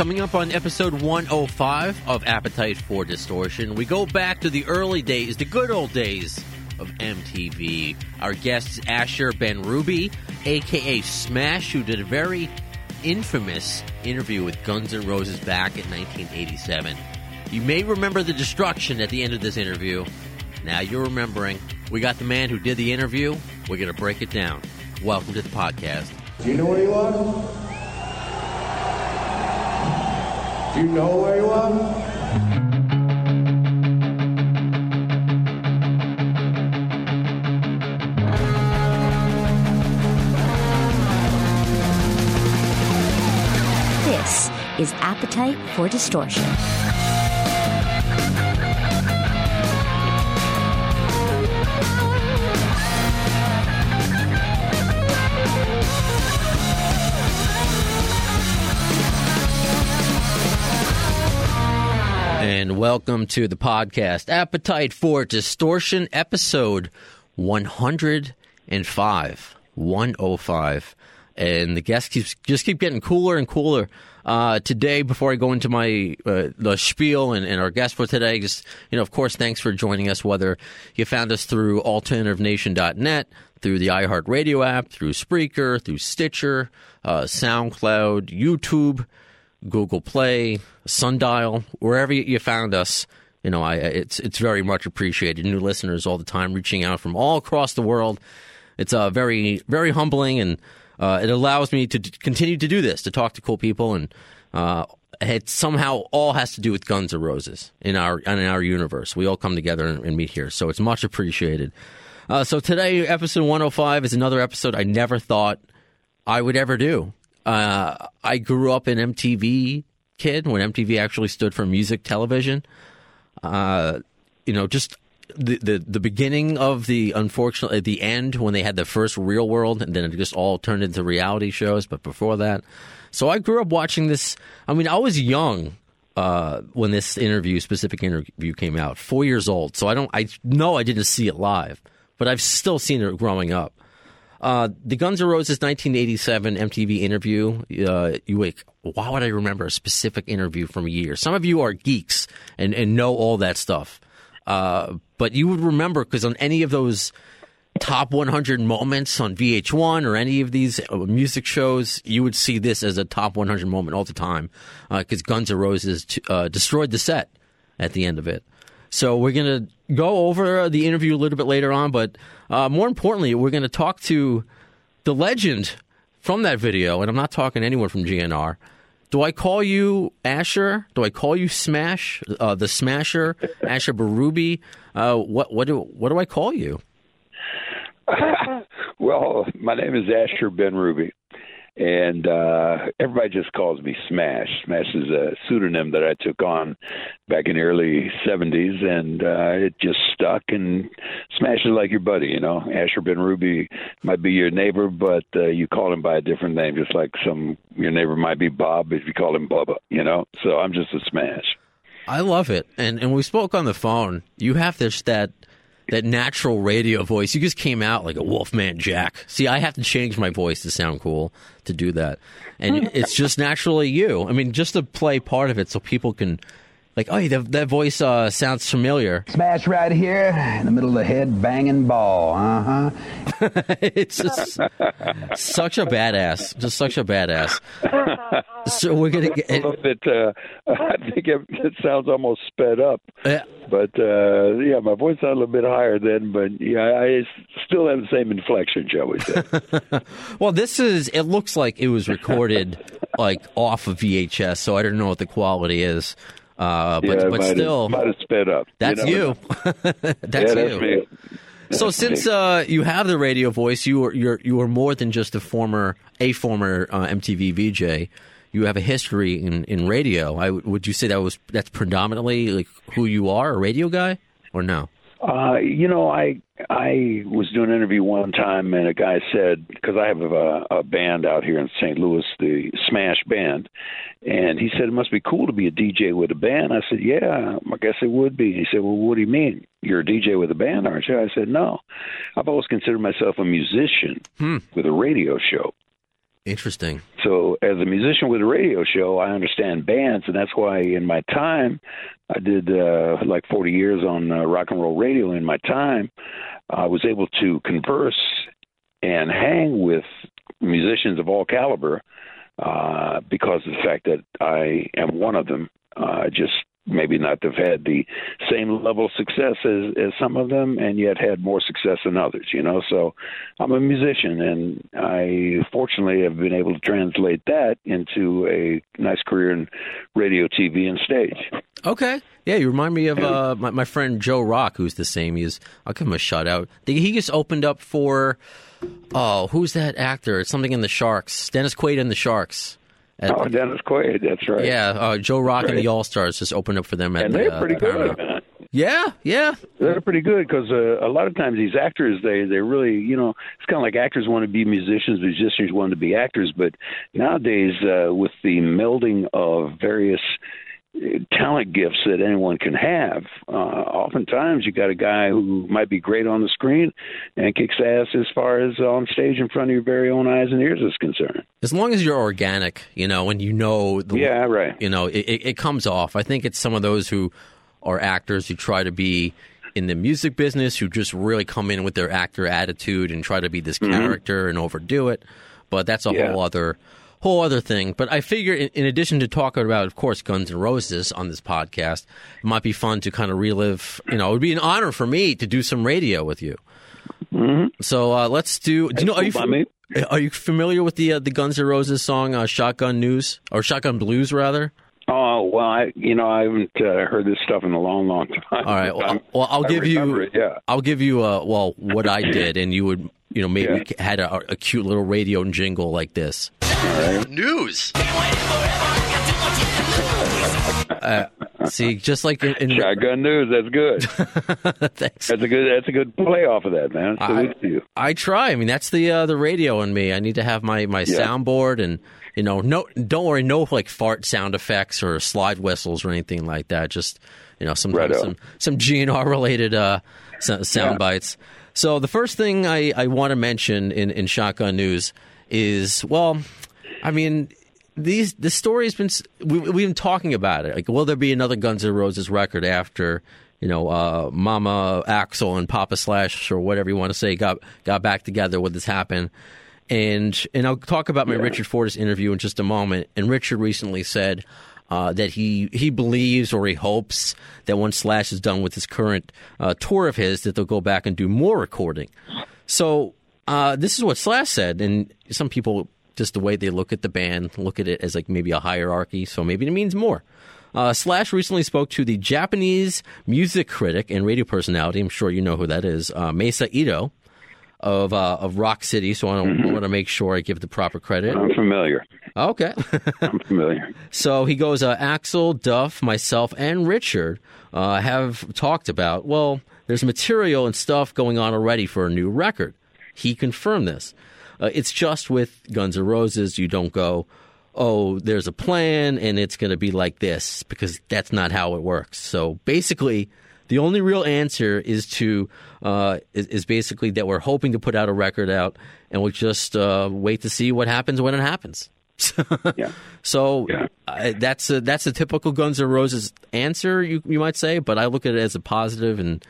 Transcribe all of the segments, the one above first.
coming up on episode 105 of Appetite for Distortion, we go back to the early days, the good old days of MTV. Our guest is Asher Benrubi, aka Smash, who did a very infamous interview with Guns N' Roses back in 1987. You may remember the destruction at the end of this interview. Now you're remembering. We got the man who did the interview. We're going to break it down. Welcome to the podcast. Do you know where you are? You know where you are? This is Appetite for Distortion. Welcome to the podcast, Appetite for Distortion, episode 105. 105. And the guests keeps, just keep getting cooler and cooler. Uh, today, before I go into my uh, the spiel and, and our guest for today, just you know, of course, thanks for joining us. Whether you found us through alternativenation.net, through the iHeartRadio app, through Spreaker, through Stitcher, uh, SoundCloud, YouTube, Google Play, Sundial, wherever you found us. You know, I, it's it's very much appreciated. New listeners all the time reaching out from all across the world. It's uh, very very humbling, and uh, it allows me to d- continue to do this, to talk to cool people, and uh, it somehow all has to do with Guns N' Roses in our in our universe. We all come together and, and meet here, so it's much appreciated. Uh, so today, episode 105 is another episode I never thought I would ever do. Uh, I grew up an MTV kid when MTV actually stood for music television. Uh, you know, just the, the the beginning of the unfortunately at the end when they had the first Real World, and then it just all turned into reality shows. But before that, so I grew up watching this. I mean, I was young uh, when this interview, specific interview, came out, four years old. So I don't, I know I didn't see it live, but I've still seen it growing up. Uh, the Guns N' Roses 1987 MTV interview. Uh, you wait, why would I remember a specific interview from a year? Some of you are geeks and, and know all that stuff. Uh, but you would remember because on any of those top 100 moments on VH1 or any of these uh, music shows, you would see this as a top 100 moment all the time because Guns N' Roses uh, destroyed the set at the end of it. So we're going to go over the interview a little bit later on, but uh, more importantly, we're going to talk to the legend from that video, and I'm not talking anyone from GNR. Do I call you Asher? Do I call you Smash, uh, the Smasher, Asher Barubi? Uh, what what do what do I call you? well, my name is Asher Benrubi, and uh, everybody just calls me Smash. Smash is a pseudonym that I took on back in the early '70s, and uh, it just stuck. And Smash is like your buddy, you know. Asher Benrubi might be your neighbor, but uh, you call him by a different name, just like some your neighbor might be Bob if you call him Bubba, you know. So I'm just a Smash. I love it, and and we spoke on the phone. You have this that that natural radio voice. You just came out like a Wolfman Jack. See, I have to change my voice to sound cool to do that, and hmm. it's just naturally you. I mean, just to play part of it so people can. Like, oh, that, that voice uh, sounds familiar. Smash right here in the middle of the head, banging ball. Uh huh. it's just such a badass. Just such a badass. So we're gonna get. A little bit. Uh, I think it, it sounds almost sped up. Yeah. But uh, yeah, my voice sounded a little bit higher then, but yeah, I still have the same inflection, shall we say? well, this is. It looks like it was recorded like off of VHS, so I don't know what the quality is. Uh, but yeah, but might still, have, might have sped up. that's you. you. that's yeah, that's you. me. So That's since me. uh, you have the radio voice, you are you're you are more than just a former a former uh, MTV VJ. You have a history in, in radio. I would you say that was that's predominantly like who you are, a radio guy, or no? Uh, you know, I I was doing an interview one time, and a guy said because I have a, a band out here in St. Louis, the Smash Band, and he said it must be cool to be a DJ with a band. I said, yeah, I guess it would be. He said, well, what do you mean? You're a DJ with a band, aren't you? I said, no. I've always considered myself a musician Hmm. with a radio show. Interesting. So, as a musician with a radio show, I understand bands, and that's why in my time, I did uh, like 40 years on uh, rock and roll radio. In my time, I was able to converse and hang with musicians of all caliber uh, because of the fact that I am one of them. Uh, just maybe not have had the same level of success as, as some of them, and yet had more success than others. You know, so I'm a musician, and I fortunately have been able to translate that into a nice career in radio, TV, and stage. Okay. Yeah, you remind me of uh, my, my friend Joe Rock, who's the same. He's I'll give him a shout out. He just opened up for oh, who's that actor? Something in the Sharks. Dennis Quaid in the Sharks. At, oh, Dennis Quaid, that's right. Yeah, uh, Joe Rock right. and the All Stars just opened up for them at and they're the, pretty uh, good, man. Yeah, yeah, they're pretty good because uh, a lot of times these actors, they they really, you know, it's kind of like actors want to be musicians, musicians want to be actors, but nowadays uh, with the melding of various talent gifts that anyone can have. Uh, oftentimes, you got a guy who might be great on the screen and kicks ass as far as on stage in front of your very own eyes and ears is concerned. As long as you're organic, you know, and you know, the, yeah, right. You know, it, it comes off. I think it's some of those who are actors who try to be in the music business who just really come in with their actor attitude and try to be this mm-hmm. character and overdo it. But that's a yeah. whole other whole other thing. But I figure, in, in, addition to talking about, of course, Guns N' Roses on this podcast, it might be fun to kind of relive. You know, it would be an honor for me to do some radio with you. Mm-hmm. So uh, let's do. Do you know? Are you, are you familiar with the uh, the Guns N' Roses song uh, "Shotgun News" or "Shotgun Blues" rather? Oh well, I you know I haven't uh, heard this stuff in a long, long time. All right, well, well I'll give you it, yeah. I'll give you uh, well what I did, and you would you know maybe yeah. had a, a, cute little radio jingle like this. Right. News. Uh, see, just like in, in shotgun news, that's good. Thanks. That's a good. That's a good play off of that, man. Salute I, you. I try. I mean, that's the uh, the radio in me. I need to have my my yeah. soundboard and you know, no, don't worry, no like fart sound effects or slide whistles or anything like that. Just you know, sometimes right some some GNR related uh, sound yeah. bites. So the first thing I, I want to mention in, in Shotgun News is well, I mean, these the story's been we, we've been talking about it. Like, will there be another Guns N' Roses record after you know uh, Mama Axl and Papa Slash or whatever you want to say got got back together? Would this happen? And and I'll talk about my yeah. Richard Fortus interview in just a moment. And Richard recently said. Uh, that he he believes or he hopes that once Slash is done with his current uh, tour of his, that they'll go back and do more recording. So uh, this is what Slash said, and some people just the way they look at the band, look at it as like maybe a hierarchy. So maybe it means more. Uh, Slash recently spoke to the Japanese music critic and radio personality. I'm sure you know who that is, uh, Masa Ito of uh, of Rock City. So I, mm-hmm. want to make sure I give the proper credit. I'm familiar. Okay, I'm familiar. So he goes, uh, Axl, Duff, myself, and Richard uh, have talked about. Well, there's material and stuff going on already for a new record. He confirmed this. Uh, it's just with Guns N' Roses, you don't go, oh, there's a plan and it's going to be like this because that's not how it works. So basically, the only real answer is to uh, is, is, basically that we're hoping to put out a record out and we'll just uh, wait to see what happens when it happens. yeah. So yeah. Uh, that's a, that's a typical Guns N' Roses answer, you you might say, but I look at it as a positive and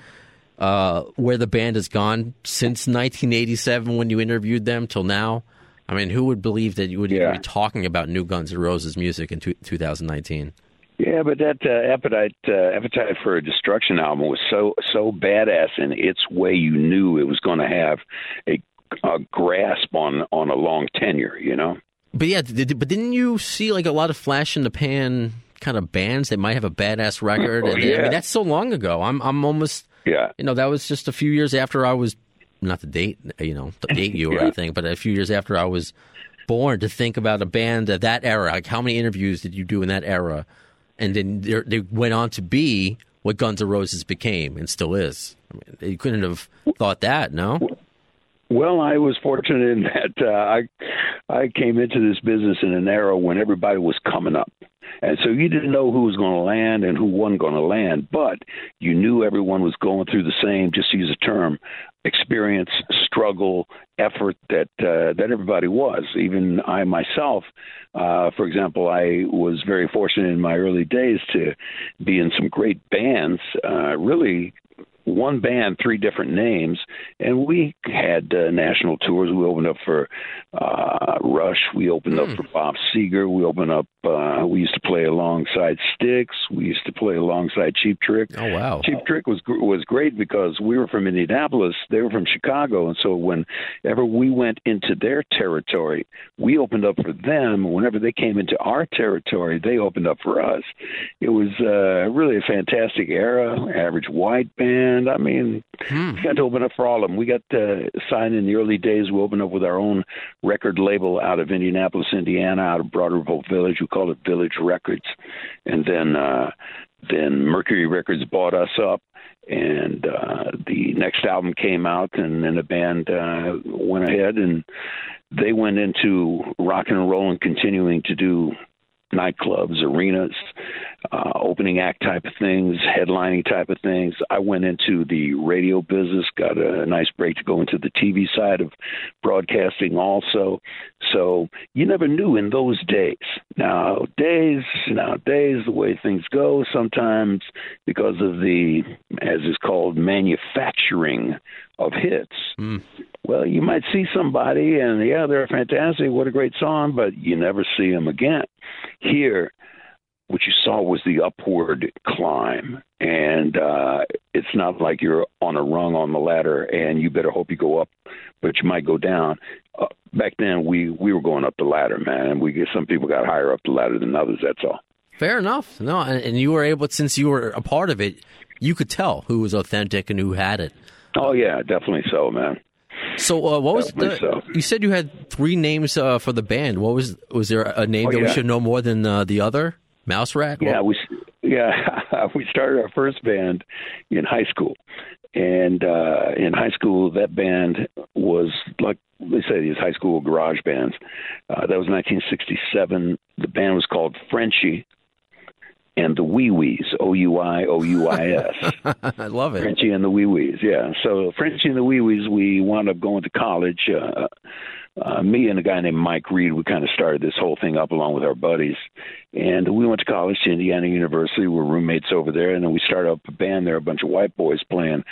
uh, where the band has gone since 1987 when you interviewed them till now. I mean, who would believe that you would yeah. be talking about new Guns N' Roses music in 2019? Yeah, but that uh, appetite uh, appetite for a destruction album was so so badass in its way. You knew it was going to have a, a grasp on on a long tenure. You know. But yeah, did, but didn't you see like a lot of flash in the pan kind of bands that might have a badass record? Oh, and, yeah. I mean, that's so long ago. I'm I'm almost yeah. You know, that was just a few years after I was not to date, you know, to date you or yeah. anything, but a few years after I was born to think about a band of that era. Like, how many interviews did you do in that era? And then they went on to be what Guns N' Roses became and still is. I mean, you couldn't have thought that, no? Well, I was fortunate in that uh, I I came into this business in an era when everybody was coming up. And so you didn't know who was going to land and who wasn't going to land, but you knew everyone was going through the same, just to use a term, experience, struggle, effort that uh, that everybody was. Even I myself, uh, for example, I was very fortunate in my early days to be in some great bands. Uh, really one band, three different names, and we had uh, national tours. We opened up for uh, Rush. We opened mm. up hmm. for Bob Seger. We opened up. Uh, we used to play alongside Styx. We used to play alongside Cheap Trick. Oh wow! Cheap Trick was was great because we were from Indianapolis. They were from Chicago, and so whenever we went into their territory, we opened up for them. Whenever they came into our territory, they opened up for us. It was uh, really a fantastic era. Average White Band and I mean, hmm. we got to open up for all of them. We got uh, signed in the early days. We opened up with our own record label out of Indianapolis, Indiana, out of Broad Village. We called it Village Records, and then uh, then Mercury Records bought us up, and uh, the next album came out, and then the band uh, went ahead and they went into rock and roll and continuing to do nightclubs, arenas, uh, opening act type of things, headlining type of things. I went into the radio business, got a nice break to go into the TV side of broadcasting also. So you never knew in those days. Nowadays, nowadays, the way things go, sometimes because of the, as is called, manufacturing of hits. Mm. Well, you might see somebody, and yeah, they're fantastic. What a great song, but you never see them again. Here, what you saw was the upward climb, and uh, it's not like you're on a rung on the ladder, and you better hope you go up, but you might go down. Uh, back then, we we were going up the ladder, man. and We some people got higher up the ladder than others. That's all. Fair enough. No, and you were able, since you were a part of it, you could tell who was authentic and who had it. Oh yeah, definitely so, man. So uh, what was the? You said you had three names uh, for the band. What was was there a name oh, that yeah. we should know more than uh, the other? Mouse Rat. Yeah, we yeah we started our first band in high school, and uh, in high school that band was like they say these high school garage bands. Uh, that was 1967. The band was called Frenchie and the Wee Wees, O U I O U I S. I love it. Frenchie and the Wee Wees, yeah. So Frenchie and the Wee Wees, we wound up going to college. Uh, uh, me and a guy named Mike Reed, we kind of started this whole thing up along with our buddies, and we went to college to Indiana University. We were roommates over there, and then we started up a band there, a bunch of white boys playing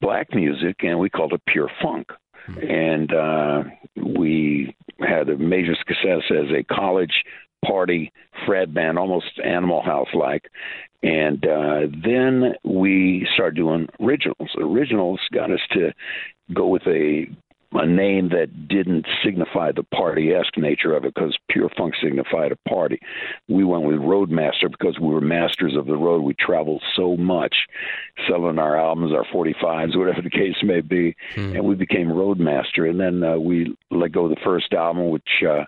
black music, and we called it Pure Funk. Hmm. And uh, we had a major success as a college party Fred band, almost Animal House like. And uh, then we started doing originals. Originals got us to go with a a name that didn't signify the party esque nature of it because pure funk signified a party. We went with Roadmaster because we were masters of the road. We traveled so much selling our albums, our 45s, whatever the case may be, hmm. and we became Roadmaster. And then uh, we let go of the first album, which uh,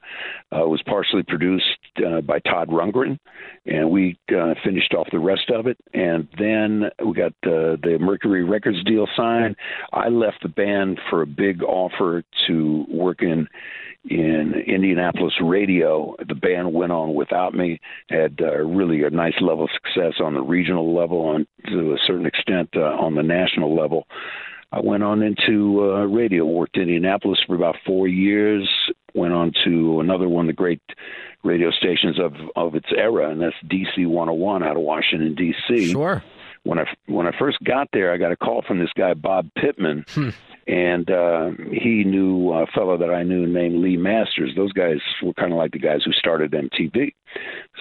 uh, was partially produced uh, by Todd Rundgren, and we uh, finished off the rest of it. And then we got uh, the Mercury Records deal signed. I left the band for a big offer to work in in Indianapolis radio. The band went on without me, had uh, really a nice level of success on the regional level, and to a certain extent uh, on the national level. I went on into uh, radio, worked in Indianapolis for about four years, went on to another one of the great radio stations of, of its era, and that's DC 101 out of Washington, D.C. Sure. When I, when I first got there, I got a call from this guy, Bob Pittman. Hmm and uh, he knew a fellow that I knew named Lee Masters. Those guys were kind of like the guys who started MTV.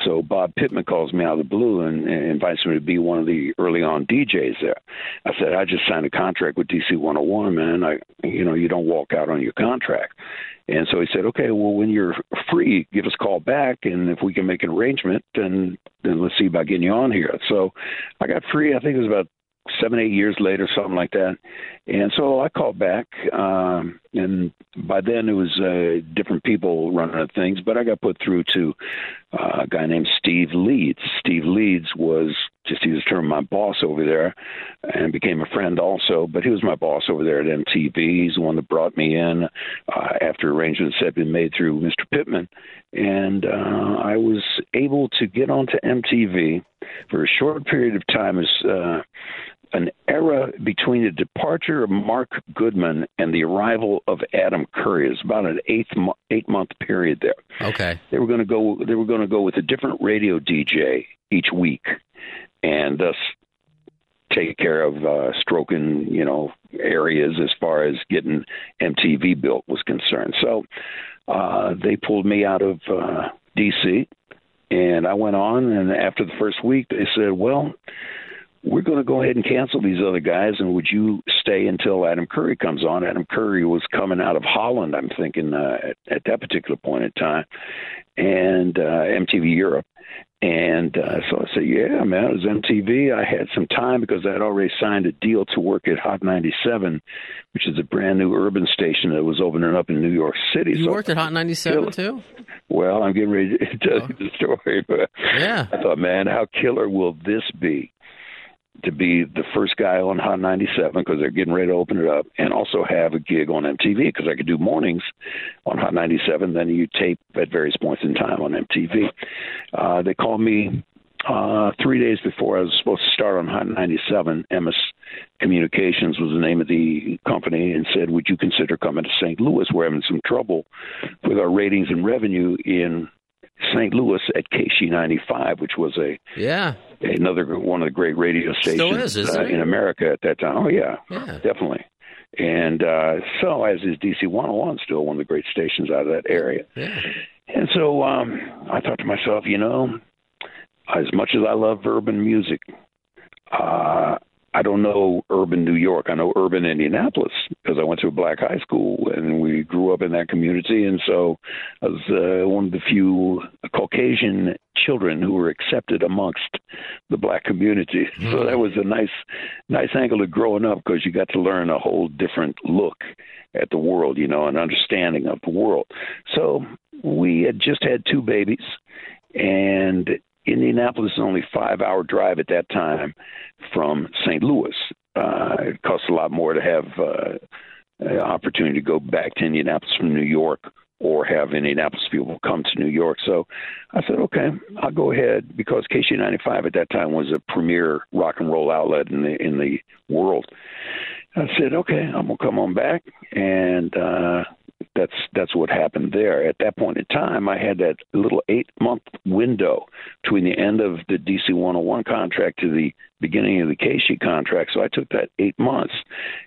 So Bob Pittman calls me out of the blue and, and invites me to be one of the early on DJs there. I said, I just signed a contract with DC 101, man. I, you know, you don't walk out on your contract. And so he said, okay, well, when you're free, give us a call back, and if we can make an arrangement, then then let's see about getting you on here. So I got free. I think it was about seven, eight years later, something like that. And so I called back, um, and by then it was uh, different people running things, but I got put through to uh, a guy named Steve Leeds. Steve Leeds was just he was termed my boss over there, and became a friend also. But he was my boss over there at MTV. He's the one that brought me in uh, after arrangements had been made through Mr. Pittman, and uh, I was able to get onto MTV for a short period of time as uh, an era between the departure of Mark Goodman and the arrival of Adam Curry. It's about an eight mo- eight month period there. Okay. They were going to go. They were going to go with a different radio DJ each week, and thus take care of uh, stroking, you know, areas as far as getting MTV built was concerned. So uh, they pulled me out of uh, DC, and I went on. And after the first week, they said, "Well, we're going to go ahead and cancel these other guys, and would you stay until Adam Curry comes on?" Adam Curry was coming out of Holland, I'm thinking, uh, at, at that particular point in time, and uh, MTV Europe. And uh, so I said, "Yeah, man, it was MTV. I had some time because I had already signed a deal to work at Hot 97, which is a brand new urban station that was opening up in New York City. You so worked at Hot 97 too? well, I'm getting ready to tell Oh. you the story, but Yeah. I thought, man, how killer will this be to be the first guy on Hot 97 because they're getting ready to open it up, and also have a gig on MTV because I could do mornings on Hot 97. Then you tape at various points in time on MTV. Uh, they called me uh, three days before I was supposed to start on Hot 97. Emmis Communications was the name of the company, and said, "Would you consider coming to St. Louis? We're having some trouble with our ratings and revenue in." St. Louis at KSHE 95, which was a Yeah. another one of the great radio stations is, uh, in America at that time. Oh yeah, Yeah. definitely. And uh, so, as is DC 101, still one of the great stations out of that area. Yeah. And so, um, I thought to myself, you know, as much as I love urban music, uh, I don't know urban New York. I know urban Indianapolis because I went to a black high school and we grew up in that community. And so I was uh, one of the few Caucasian children who were accepted amongst the black community. So that was a nice, nice angle of growing up because you got to learn a whole different look at the world, you know, an understanding of the world. So we had just had two babies, and Indianapolis is only five hour drive at that time from St. Louis. Uh, it costs a lot more to have uh, an opportunity to go back to Indianapolis from New York or have Indianapolis people come to New York. So I said, okay, I'll go ahead because KSHE95 at that time was a premier rock and roll outlet in the in the world. I said, okay, I'm gonna come on back, and uh, that's that's what happened there. At that point in time, I had that little eight month window between the end of the DC 101 contract to the beginning of the KSHE contract. So I took that eight months,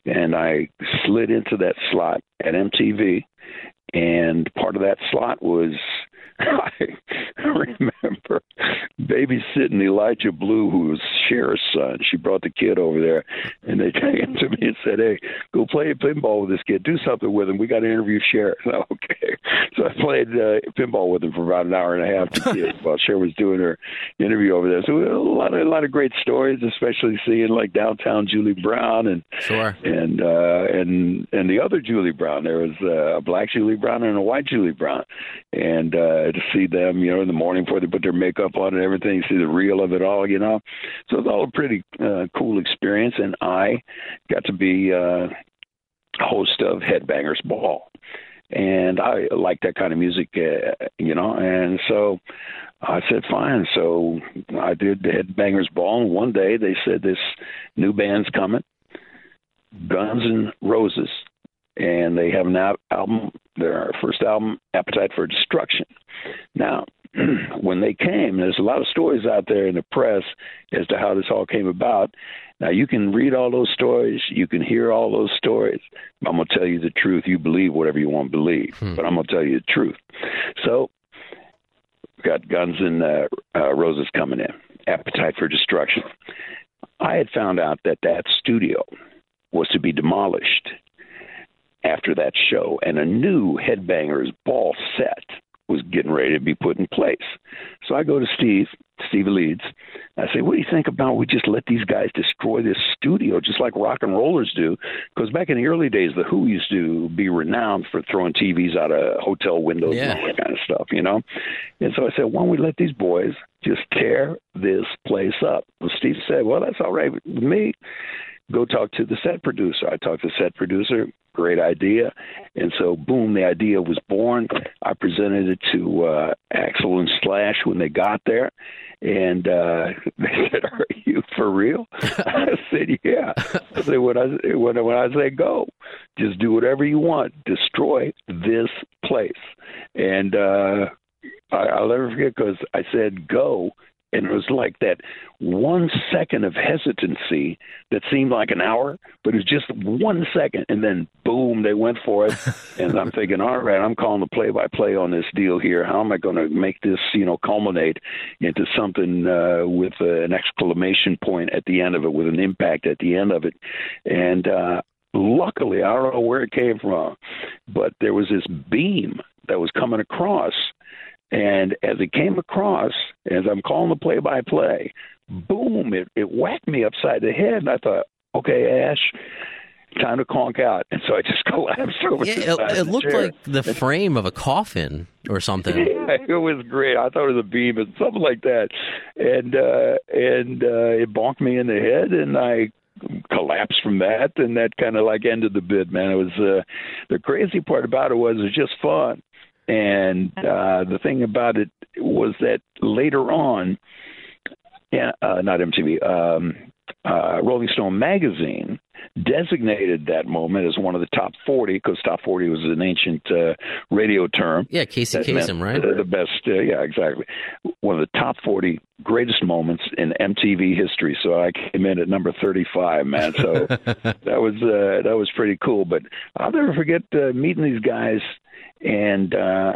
and I slid into that slot at MTV, and part of that slot was. I remember babysitting Elijah Blue, who was Cher's son. She brought the kid over there, and they came to me and said, "Hey, go play pinball with this kid. Do something with him. We got to interview Cher." Okay, so I played uh, pinball with him for about an hour and a half to kids while Cher was doing her interview over there. So a lot of a lot of great stories, especially seeing like downtown Julie Brown and Sure. and uh, and and the other Julie Brown. There was uh, a black Julie Brown and a white Julie Brown, and uh, to see them, you know, in the morning before they put their makeup on and everything, see the reel of it all, you know. So it was all a pretty uh, cool experience, and I got to be uh, host of Headbangers Ball, and I like that kind of music, uh, you know, and so. I said fine, so I did the Headbangers Ball. And one day they said this new band's coming, Guns N' Roses, and they have an al- album, their first album, Appetite for Destruction. Now, when they came, there's a lot of stories out there in the press as to how this all came about. Now, you can read all those stories, you can hear all those stories. I'm going to tell you the truth. You believe whatever you want to believe, but I'm going to tell you the truth. So, got Guns and uh, uh, Roses coming in, Appetite for Destruction. I had found out that that studio was to be demolished after that show, and a new Headbangers Ball set was getting ready to be put in place. So I go to Steve, Steve Leeds. I say, "What do you think about we just let these guys destroy this studio, just like rock and rollers do?" Because back in the early days, the Who used to be renowned for throwing TVs out of hotel windows Yeah. and all that kind of stuff, you know. And so I said, "Why don't we let these boys just tear this place up?" Well, Steve said, "Well, that's all right with me." Go talk to the set producer. I talked to the set producer. Great idea, and so boom, the idea was born. I presented it to uh, Axl and Slash when they got there, and uh, they said, "Are you for real?" I said, "Yeah." I said, "When I when when I say go, just do whatever you want. Destroy this place." And uh, I, I'll never forget because I said go, and it was like that one second of hesitancy that seemed like an hour, but it was just one second, and then boom, they went for it. and I'm thinking, all right, I'm calling the play-by-play on this deal here. How am I going to make this, you know, culminate into something uh, with uh, an exclamation point at the end of it, with an impact at the end of it, and. uh Luckily, I don't know where it came from, but there was this beam that was coming across and as it came across, as I'm calling the play by play, boom, it, it whacked me upside the head. And I thought, okay, Ash, time to conk out. And so I just collapsed over Yeah, the it, it looked chair. like the frame of a coffin or something. Yeah, it was great. I thought it was a beam and something like that, and uh, and uh, it bonked me in the head, and I collapsed from that, and that kind of like ended the bid. Man, it was uh, the crazy part about it was it was just fun, and uh, the thing about it was that later on, yeah, uh, not MTV, um, uh, Rolling Stone magazine designated that moment as one of the top 40 because top 40 was an ancient uh, radio term. Yeah, Casey Kasem, right? The, the best, uh, yeah, exactly. One of the top 40 greatest moments in MTV history. So I came in at number 35, man. So that was uh, that was pretty cool. But I'll never forget uh, meeting these guys. And uh,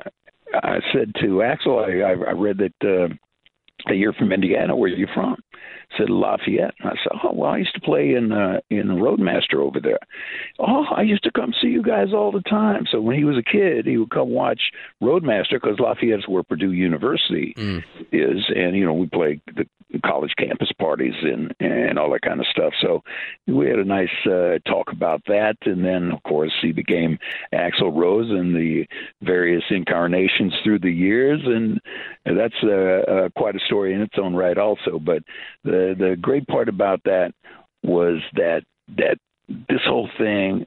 I said to Axl, I, I, read that uh, that you're from Indiana. Where are you from? Said Lafayette. And I said, oh well, I used to play in uh, in Roadmaster over there. Oh, I used to come see you guys all the time. So when he was a kid, he would come watch Roadmaster because Lafayette's where Purdue University is, and you know we play the college campus parties and and all that kind of stuff. So we had a nice uh, talk about that, and then of course he became Axl Rose and the various incarnations through the years, and that's uh, uh, quite a story in its own right, also. But the the great part about that was that that this whole thing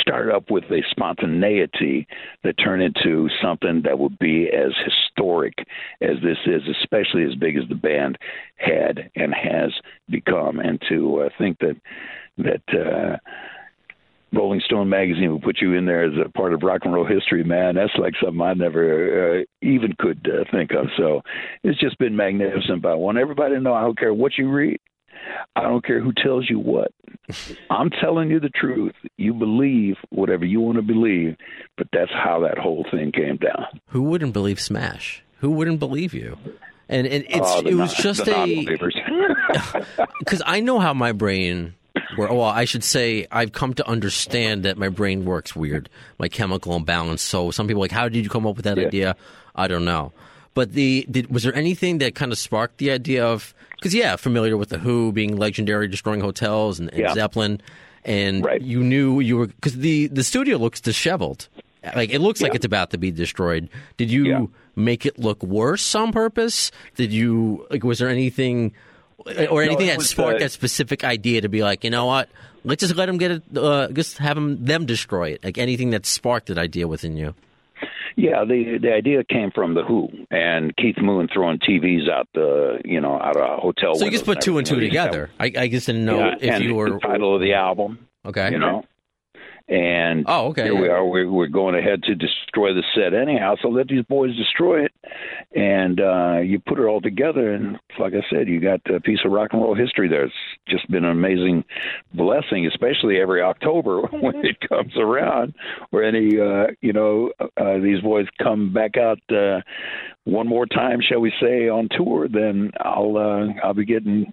started up with a spontaneity that turned into something that would be as historic as this is, especially as big as the band had and has become. And to uh, think that that uh, Rolling Stone magazine would put you in there as a part of rock and roll history, man, that's like something I never uh, even could uh, think of. So it's just been magnificent. But I want everybody to know I don't care what you read. I don't care who tells you what. I'm telling you the truth. You believe whatever you want to believe, but that's how that whole thing came down. Who wouldn't believe Smash? Who wouldn't believe you? And and it's the it was non- just a because I know how my brain. Well, I should say I've come to understand that my brain works weird, my chemical imbalance. So some people are like, how did you come up with that Yeah. idea? I don't know. But the did, was there anything that kind of sparked the idea of because yeah, familiar with the Who being legendary, destroying hotels and, and Yeah. Zeppelin, and Right. you knew you were because the the studio looks disheveled, like it looks like it's about to be destroyed. Did you Yeah. make it look worse on purpose? Did you like? Was there anything? Or anything it that sparked uh, that specific idea to be like, you know what? Let's just let them get it. Uh, just have them them destroy it. Like anything that sparked that idea within you. Yeah, the the idea came from the Who and Keith Moon throwing TVs out the you know out of hotel. So you just put two and two together. I, I just didn't know Yeah, if you were the title of the album. okay. You know. And Oh, okay, here we are. We're, we're going ahead to destroy the set anyhow. So let these boys destroy it, and uh, you put it all together. And like I said, you got a piece of rock and roll history there. It's just been an amazing blessing, especially every October when it comes around, or any uh, you know uh, these boys come back out uh, one more time, shall we say, on tour. Then I'll uh, I'll be getting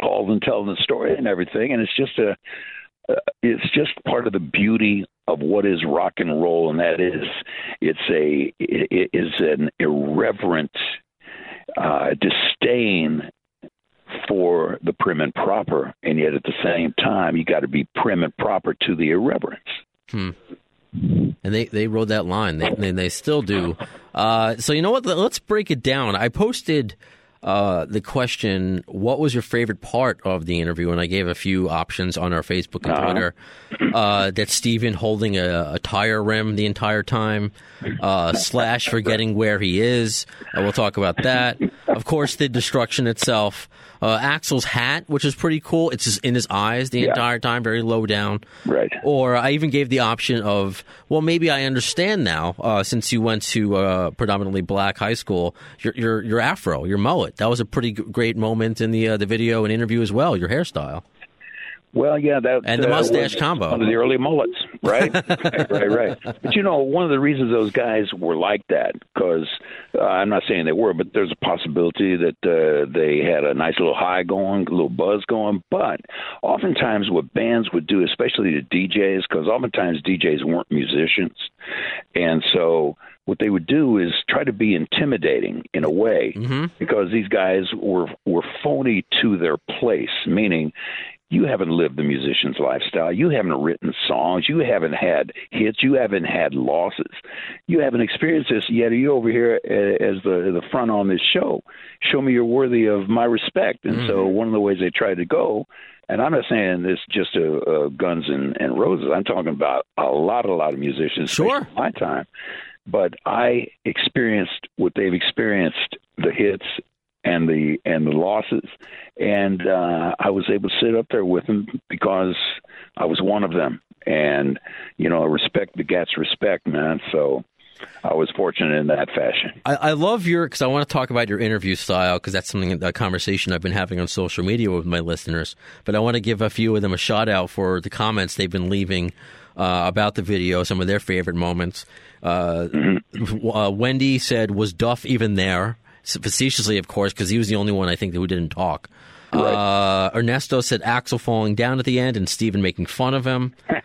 calls and telling the story and everything, and it's just a uh, it's just part of the beauty of what is rock and roll, and that is it's a it, is an irreverent uh, disdain for the prim and proper, and yet at the same time you got to be prim and proper to the irreverence. Hmm. And they, they rode that line. They, they, they still do. Uh, so you know what? Let's break it down. I posted uh, the question, "What was your favorite part of the interview?" And I gave a few options on our Facebook and Twitter. Uh, that Steven holding a, a, tire rim the entire time, uh, slash forgetting where he is. Uh, we'll talk about that. Of course, the destruction itself. Uh, Axl's hat, which is pretty cool. It's just in his eyes the Yeah. entire time, very low down. Right. Or I even gave the option of, well, maybe I understand now, uh, since you went to uh, predominantly black high school, your, your your afro, your mullet. That was a pretty great moment in the uh, the video and interview as well. Your hairstyle. Well, yeah, that And the uh, mustache was combo. One of the early mullets, right? right, right, right. But you know, one of the reasons those guys were like that, because uh, I'm not saying they were, but there's a possibility that uh, they had a nice little high going, a little buzz going. But oftentimes, what bands would do, especially the DJs, because oftentimes DJs weren't musicians, and so what they would do is try to be intimidating in a way because these guys were were phony to their place, meaning you haven't lived the musician's lifestyle. You haven't written songs. You haven't had hits. You haven't had losses. You haven't experienced this yet. Are You're over here uh, as the the front on this show. Show me you're worthy of my respect. And so one of the ways they try to go, and I'm not saying this just to uh, Guns and, and Roses. I'm talking about a lot, a lot of musicians. Sure. my time. But I experienced what they've experienced, the hits and the and the losses, and uh, I was able to sit up there with them because I was one of them. And you know, respect begets respect, man. So I was fortunate in that fashion. I, I love your because I want to talk about your interview style because that's something a conversation I've been having on social media with my listeners. But I want to give a few of them a shout out for the comments they've been leaving uh, about the video, some of their favorite moments. Uh, uh, Wendy said, "Was Duff even there?" Facetiously, of course, because he was the only one I think who didn't talk. Uh, Ernesto said Axl falling down at the end and Steven making fun of him.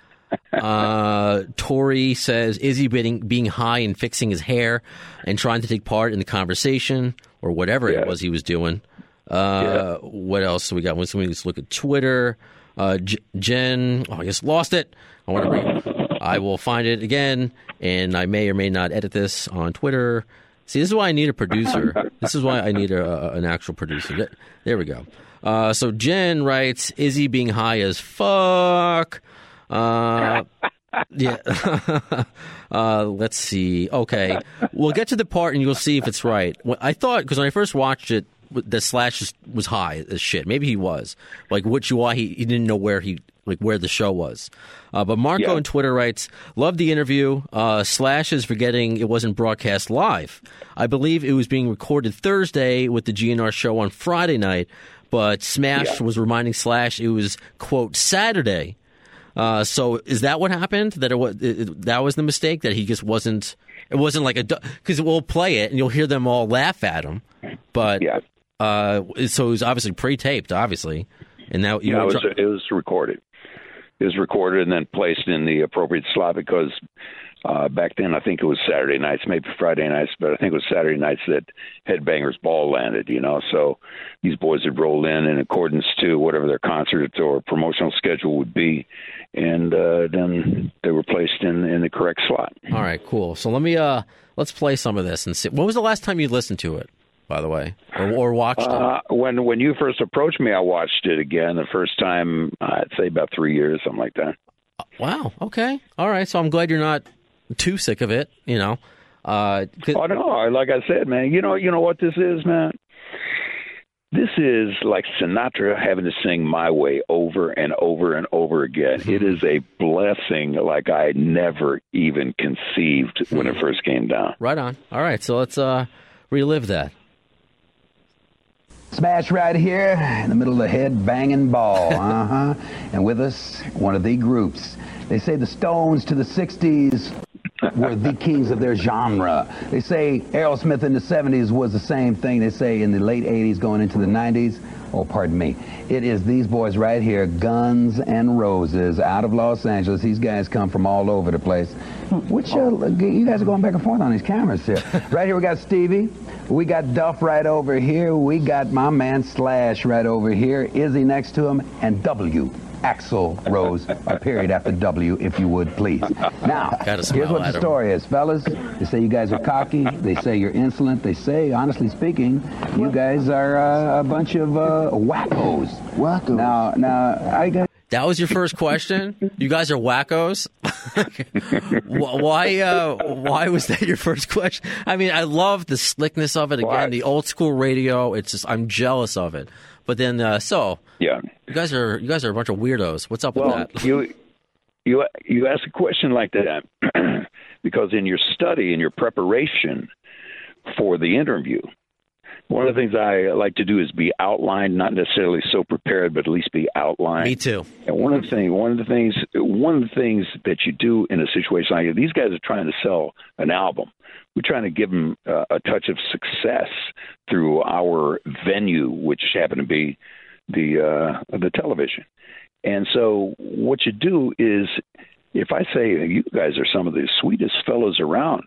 Uh, Tori says Izzy being, being high and fixing his hair and trying to take part in the conversation or whatever Yeah. it was he was doing. Uh, What else do we got? Let's, let's look at Twitter. Uh, J- Jen, oh, I just lost it. I want to bring. I will find it again, and I may or may not edit this on Twitter. See, this is why I need a producer. this is why I need a, an actual producer. There, there we go. Uh, so Jen writes, "Izzy being high as fuck." Uh, yeah. uh, let's see. Okay, we'll get to the part and you'll see if it's right. I thought because when I first watched it, the slash was- high as shit. Maybe he was like, which you why he, he didn't know where he like where the show was. Uh, but Marco Yeah. on Twitter writes, "Love the interview. Uh, slash is forgetting it wasn't broadcast live. I believe it was being recorded Thursday with the GNR show on Friday night." But Smash Yeah. was reminding Slash it was quote Saturday. Uh, so is that what happened? That it was it- that was the mistake that he just wasn't. It wasn't like a because we'll play it and you'll hear them all laugh at him, but Yeah. Uh, so it was obviously pre-taped, obviously, and now you Yeah, it was, try- it was recorded. It was recorded and then placed in the appropriate slot because uh, back then I think it was Saturday nights, maybe Friday nights, but I think it was Saturday nights that Headbangers Ball landed. You know, so these boys would roll in in accordance to whatever their concert or promotional schedule would be, and uh, then they were placed in in the correct slot. all right, cool. So let me uh let's play some of this and see. When was the last time you listened to it? By the way, or, or watched it? Uh, when when you first approached me, I watched it again. The first time, I'd say about three years, something like that. Wow. Okay. All right. So I'm glad you're not too sick of it. You know. Uh, 'cause- Oh no! Like I said, man, you know, you know what this is, man. This is like Sinatra having to sing "My Way" over and over and over again. It is a blessing like I never even conceived when it first came down. right on. All right. So let's uh relive that. Smash right here in the middle of the head banging ball. Uh huh. and with us, one of the groups. They say the Stones to the 60s were the kings of their genre. They say Aerosmith in the 70s was the same thing. They say in the late 80s going into the 90s. Oh, pardon me. It is these boys right here, Guns and Roses, out of Los Angeles. These guys come from all over the place. Which uh, you guys are going back and forth on these cameras here. right here we got Stevie. We got Duff right over here. We got my man Slash right over here. Izzy next to him, and W. Axl Rose, a period after W, if you would, please. Now, here's what the the 'em. story is, fellas. They say you guys are cocky. They say you're insolent. They say, honestly speaking, you guys are uh, a bunch of uh, wackos. Wackos. Now, now, I got. That was your first question. You guys are wackos. Why? Uh, why was that your first question? I mean, I love the slickness of it. Again, Why? the old school radio. It's just I'm jealous of it. But then, uh, so Yeah. you guys are you guys are a bunch of weirdos. What's up with Well, that? you you you ask a question like that because in your study, in your preparation for the interview, one of the things I like to do is be outlined, not necessarily so prepared, but at least be outlined. Me too. And one of the things, one of the things, one of the things that you do in a situation like that, these guys are trying to sell an album. We're trying to give them uh, a touch of success through our venue, which happened to be the uh, the television. And so, what you do is, if I say you guys are some of the sweetest fellows around,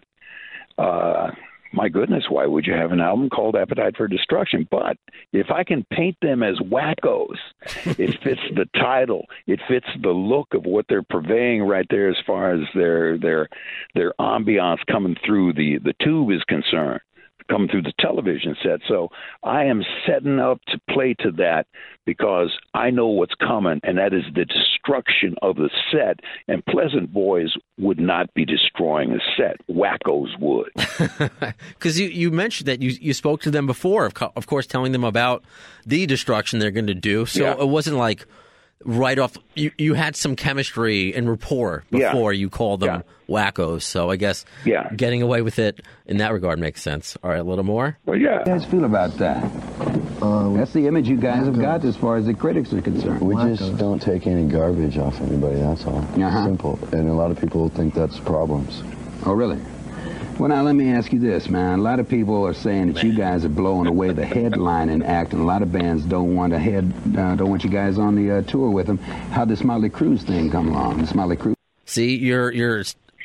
uh, my goodness, why would you have an album called Appetite for Destruction? But if I can paint them as wackos, it fits the title. It fits the look of what they're purveying right there, as far as their their their ambiance coming through the the tube is concerned, coming through the television set. So I am setting up to play to that because I know what's coming, and that is the destruction of the set. And Pleasant Boys would not be destroying the set; wackos would. Because you, you mentioned that you you spoke to them before, of, co- of course, telling them about the destruction they're going to do. So Yeah. it wasn't like right off. You you had some chemistry and rapport Yeah. before you called them wackos. So I guess Yeah. getting away with it in that regard makes sense. All right, a little more. Well, yeah. How do you guys feel about that? Uh, That's the image you guys have got as far as the critics are concerned. We Wackos. just don't take any garbage off anybody, that's all. Uh-huh. Simple. And a lot of people think that's problems. Oh, really? Well, now let me ask you this, man. A lot of people are saying that you guys are blowing away the headlining act, and a lot of bands don't want to head, uh, don't want you guys on the uh, tour with them. How'd this Motley Crue thing come along? This Motley Crue. See, you're you're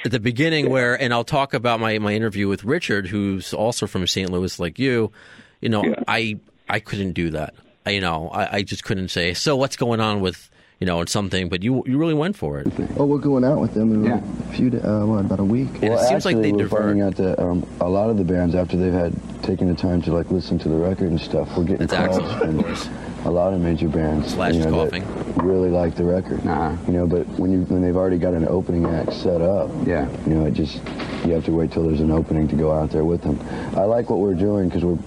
at the beginning where, and I'll talk about my my interview with Richard, who's also from St. Louis, like you. You know, I I couldn't do that. I, you know, I, I just couldn't say. So what's going on with you know, and something, but you you really went for it. oh, we're going out with them in Yeah. a few, uh, what, about a week. And it seems like they we're divert. finding out that um, a lot of the bands, after they've had taken the time to like listen to the record and stuff, we're getting That's calls excellent, from a lot of major bands, Slash you know, coughing. that really like the record. Uh-huh. You know, but when you when they've already got an opening act set up, Yeah. you know, it just you have to wait till there's an opening to go out there with them. I like what we're doing because we're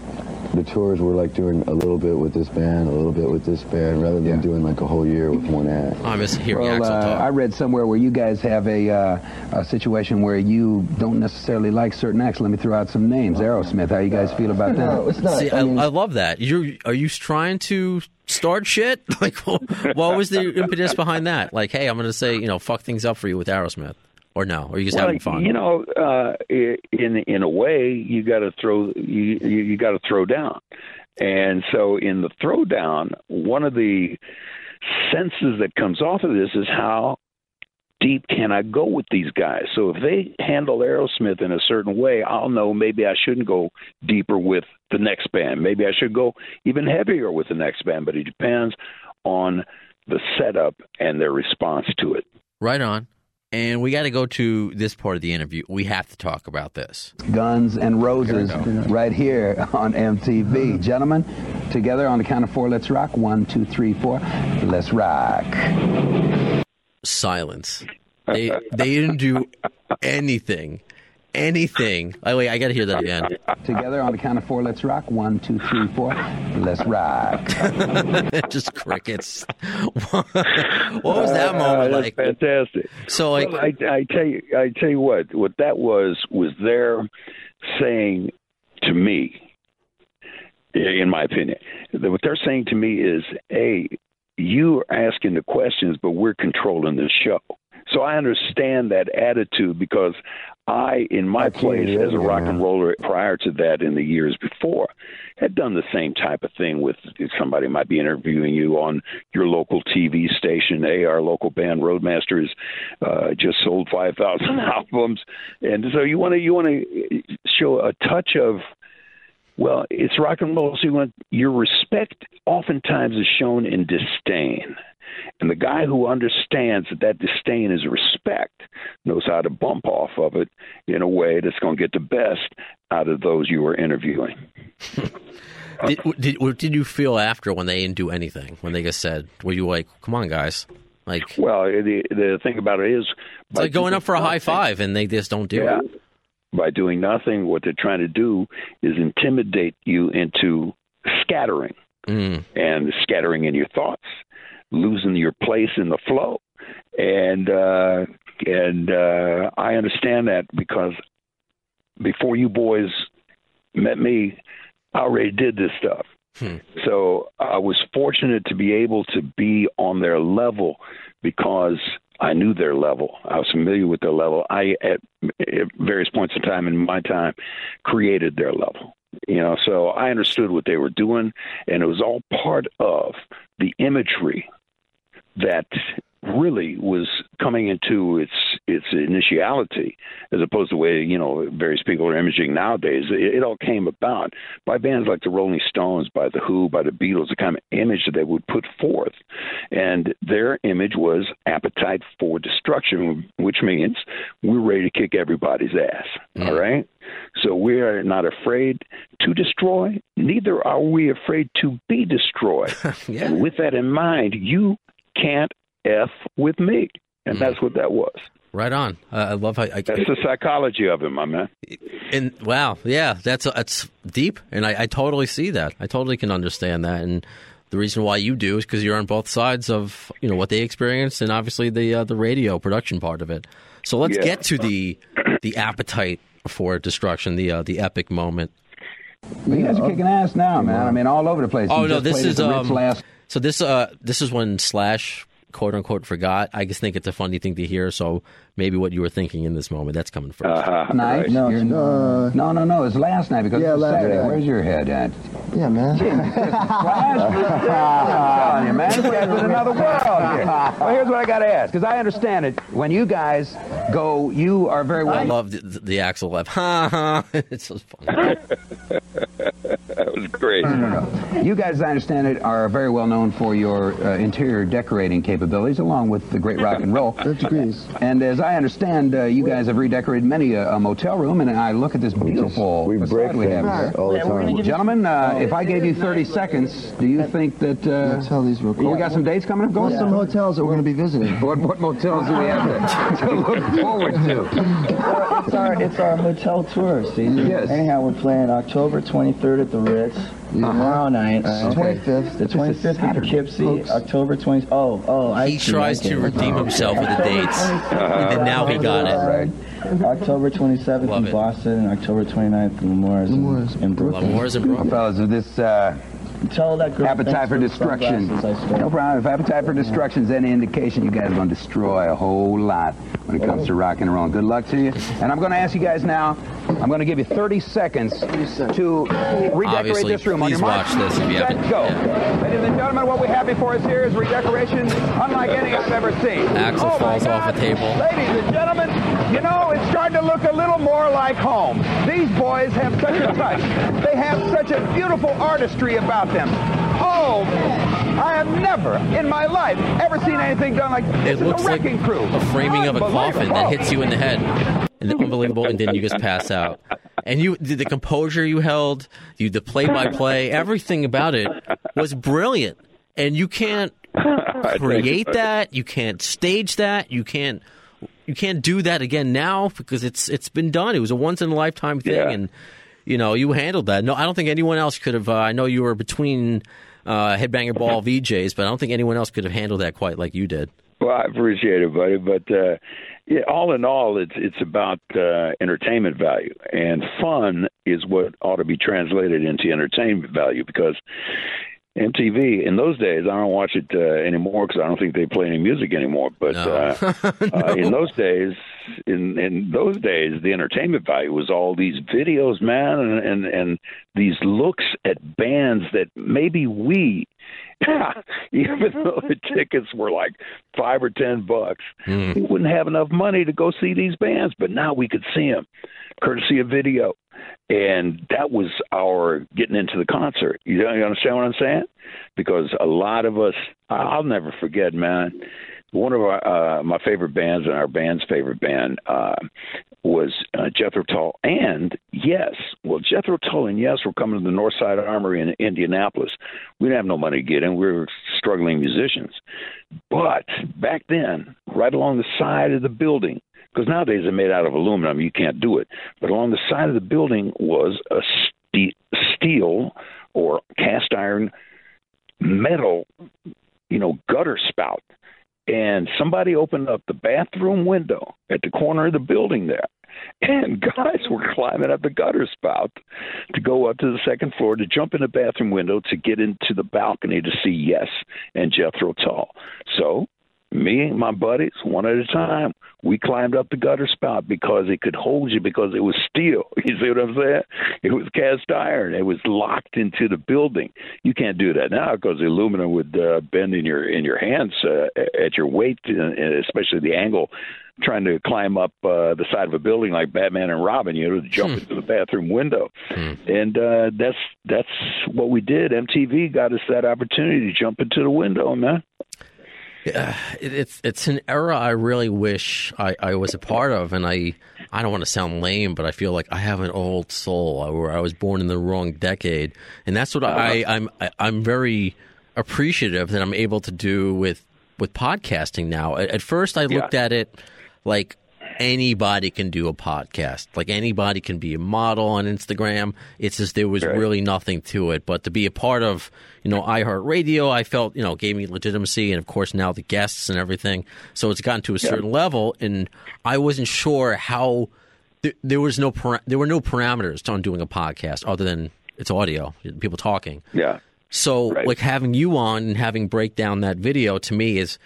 the tours we're like doing a little bit with this band, a little bit with this band, rather than Yeah. doing like a whole year with one act. I miss hearing Well, Axl uh, talk. I read somewhere where you guys have a, uh, a situation where you don't necessarily like certain acts. Let me throw out some names. Aerosmith. How you guys feel about No, that? it's not. See, I I, mean, I love that. You are you trying to start shit? Like, what was the impetus behind that? Like, hey, I'm going to say, you know, fuck things up for you with Aerosmith, or no? Or are you just well, having fun? You know, uh, in in a way, you got to throw you you, you got to throw down, and so in the throwdown, one of the senses that comes off of this is how deep can I go with these guys? So if they handle Aerosmith in a certain way, I'll know maybe I shouldn't go deeper with the next band. Maybe I should go even heavier with the next band. But it depends on the setup and their response to it. Right on. And we got to go to this part of the interview. We have to talk about this. Guns and Roses right here on MTV. Gentlemen, together on the count of four, let's rock. One, two, three, four. Let's rock. Silence. They they didn't do anything, anything. Oh wait, I got to hear that again. Together on the count of four, let's rock. One, two, three, four. Let's rock. just crickets. what was that Uh, moment that's like? Fantastic. So like, Well, I, I tell you, I tell you what, what that was was their saying to me, in my opinion, that what they're saying to me is, "Hey, you are asking the questions, but we're controlling the show." So I understand that attitude because I, in my place as a rock and roller prior to that in the years before, had done the same type of thing with somebody might be interviewing you on your local TV station. Hey, our local band Roadmasters uh, just sold five thousand albums, and so you want to you want to show a touch of well, it's rock and roll. So you want your respect oftentimes is shown in disdain. And the guy who understands that that disdain is respect knows how to bump off of it in a way that's going to get the best out of those you are interviewing. Did, did, what did you feel after when they didn't do anything? When they just said, "Were you like, come on, guys"? Like, Well, the the thing about it is, it's like going up for a high five, and they just don't do yeah, it. By doing nothing, what they're trying to do is intimidate you into scattering. Mm. and scattering in your thoughts, losing your place in the flow. And uh, and uh, I understand that because before you boys met me, I already did this stuff. Hmm. So I was fortunate to be able to be on their level because I knew their level. I was familiar with their level. I, at, at various points in time in my time, created their level. You know, so I understood what they were doing, and it was all part of the imagery that really was coming into its its initiality, as opposed to the way you know various people are imaging nowadays. It, it all came about by bands like the Rolling Stones, by the Who, by the Beatles, the kind of image that they would put forth, and their image was appetite for destruction, which means we're ready to kick everybody's ass. Mm. All right, so we are not afraid to destroy. Neither are we afraid to be destroyed. Yeah. And with that in mind, you can't f with me, and that's what that was. Right on. Uh, I love how I, That's the psychology of it, my man. and wow, yeah, that's that's deep, and I, I totally see that. I totally can understand that, and the reason why you do is because you're on both sides of you know what they experienced, and obviously the uh, the radio production part of it. So let's Yeah. get to the the appetite for destruction, the uh, the epic moment. But you guys are kicking ass now, man. I mean, all over the place. Oh You no, this is um, last. so this uh this is when Slash quote unquote forgot. I just think it's a funny thing to hear. So maybe what you were thinking in this moment that's coming first. Uh-huh. night. No, uh, no, no, no. It's last night because Yeah, it was last Saturday. night. Where's your head at? yeah, man. I'm telling you, man. This guy's in another world here. Well, here's what I got to ask, because I understand it. When you guys go, you are very I well. love the, the, the Axl laugh. Ha ha! It's so funny. That was great. No, no, no. You guys, I understand it, are very well known for your uh, interior decorating capabilities, along with the great rock and roll. Fifth degrees. And as I understand, uh, you guys have redecorated many a, a motel room, and I look at this beautiful We facade break we have here. all the time. Gentlemen, uh, if I gave you 30 seconds, do you think that uh, Let's tell these real quick. we got some dates coming up? Go What's some hotels that we're going to be visiting? What, what motels do we have to, to look forward to? It's our it's our hotel tour season. Yes. Anyhow, we're playing October 23rd at the Ritz. Tomorrow night. Uh, 25th. The 25th at Poughkeepsie. Folks. October 20. Oh, oh. I He see, tries okay. to redeem himself with the dates, and now he got it. Right. October 27th Love in it. Boston and October 29th in L'Amour's L'Amour's. in, in Brooklyn. L'Amour's and Brooklyn. Fellas, if this uh, Tell that girl. appetite for destruction, I no problem. If appetite for destruction is any indication, you guys are going to destroy a whole lot when it comes to rock and roll. Good luck to you. And I'm going to ask you guys now. I'm going to give you 30 seconds to redecorate Obviously, this room. On please your mark, watch this if you set, haven't- Go. yeah. Ladies and gentlemen, what we have before us here is redecoration unlike any I've ever seen. Axl Oh, falls off a table. Ladies and gentlemen, you know, it's starting to look a little more like home. These boys have such a touch. They have such a beautiful artistry about them. Oh, I have never in my life ever seen anything done like this. It looks a like crew. a framing of a coffin that hits you in the head. And then unbelievable, and then you just pass out. And you, the, the composure you held, you, the play-by-play, everything about it was brilliant. And you can't create that, you can't stage that, you can't, you can't do that again now because it's it's been done. It was a once in a lifetime thing, Yeah. and you know you handled that. No, I don't think anyone else could have. Uh, I know you were between uh, headbanger ball VJs, but I don't think anyone else could have handled that quite like you did. Well, I appreciate it, buddy. But uh, yeah, all in all, it's it's about uh, entertainment value, and fun is what ought to be translated into entertainment value because MTV in those days. I don't watch it uh, anymore because I don't think they play any music anymore. But No. uh, uh, in those days, in in those days, the entertainment value was all these videos, man, and and, and these looks at bands that maybe we. Even mm-hmm. though the tickets were like five or ten bucks, hmm. we wouldn't have enough money to go see these bands. But now we could see them, courtesy of video and that was our getting into the concert. You, you understand what I'm saying? Because a lot of us, I'll never forget, man. One of our uh, my favorite bands and our band's favorite band uh, was uh, Jethro Tull, and yes, well, Jethro Tull and yes were coming to the North Side Armory in Indianapolis. We didn't have no money to get in. We were struggling musicians, but back then, right along the side of the building, because nowadays they're made out of aluminum, you can't do it. But along the side of the building was a ste- steel or cast iron metal, you know, gutter spout. And somebody opened up the bathroom window at the corner of the building there. And guys were climbing up the gutter spout to go up to the second floor to jump in the bathroom window to get into the balcony to see Yes and Jethro Tull. So me and my buddies, one at a time, we climbed up the gutter spout because it could hold you because it was steel. You see what I'm saying? It was cast iron. It was locked into the building. You can't do that now because the aluminum would uh, bend in your in your hands uh, at your weight, uh, especially the angle trying to climb up uh, the side of a building like Batman and Robin, you know, to jump into the bathroom window. And uh, that's that's what we did. MTV got us that opportunity to jump into the window, man. Yeah, it, it's it's an era I really wish I, I was a part of, and I I don't want to sound lame, but I feel like I have an old soul. Where I was born in the wrong decade, and that's what I uh-huh. I'm I, I'm very appreciative that I'm able to do with with podcasting now. At, at first, I looked at it like anybody can do a podcast. Like anybody can be a model on Instagram. It's just there was really nothing to it. But to be a part of, you know, iHeartRadio, I felt, you know, gave me legitimacy and of course now the guests and everything. So it's gotten to a certain level and I wasn't sure how th- there was no para- there were no parameters on doing a podcast other than it's audio, people talking. Yeah. So, like having you on and having break down that video to me is,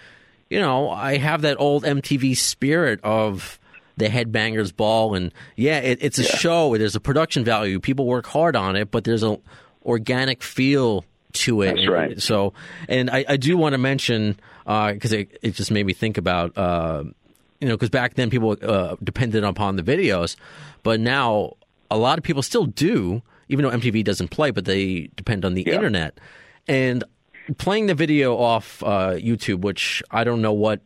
you know, I have that old MTV spirit of the Headbangers Ball, and yeah, it, it's a show. There's a production value. People work hard on it, but there's a organic feel to it. That's And right. So, and I, I do want to mention because it, it just made me think about. Uh, you know, because back then people uh, depended upon the videos, but now a lot of people still do, even though MTV doesn't play, but they depend on the internet. And playing the video off uh, YouTube, which I don't know what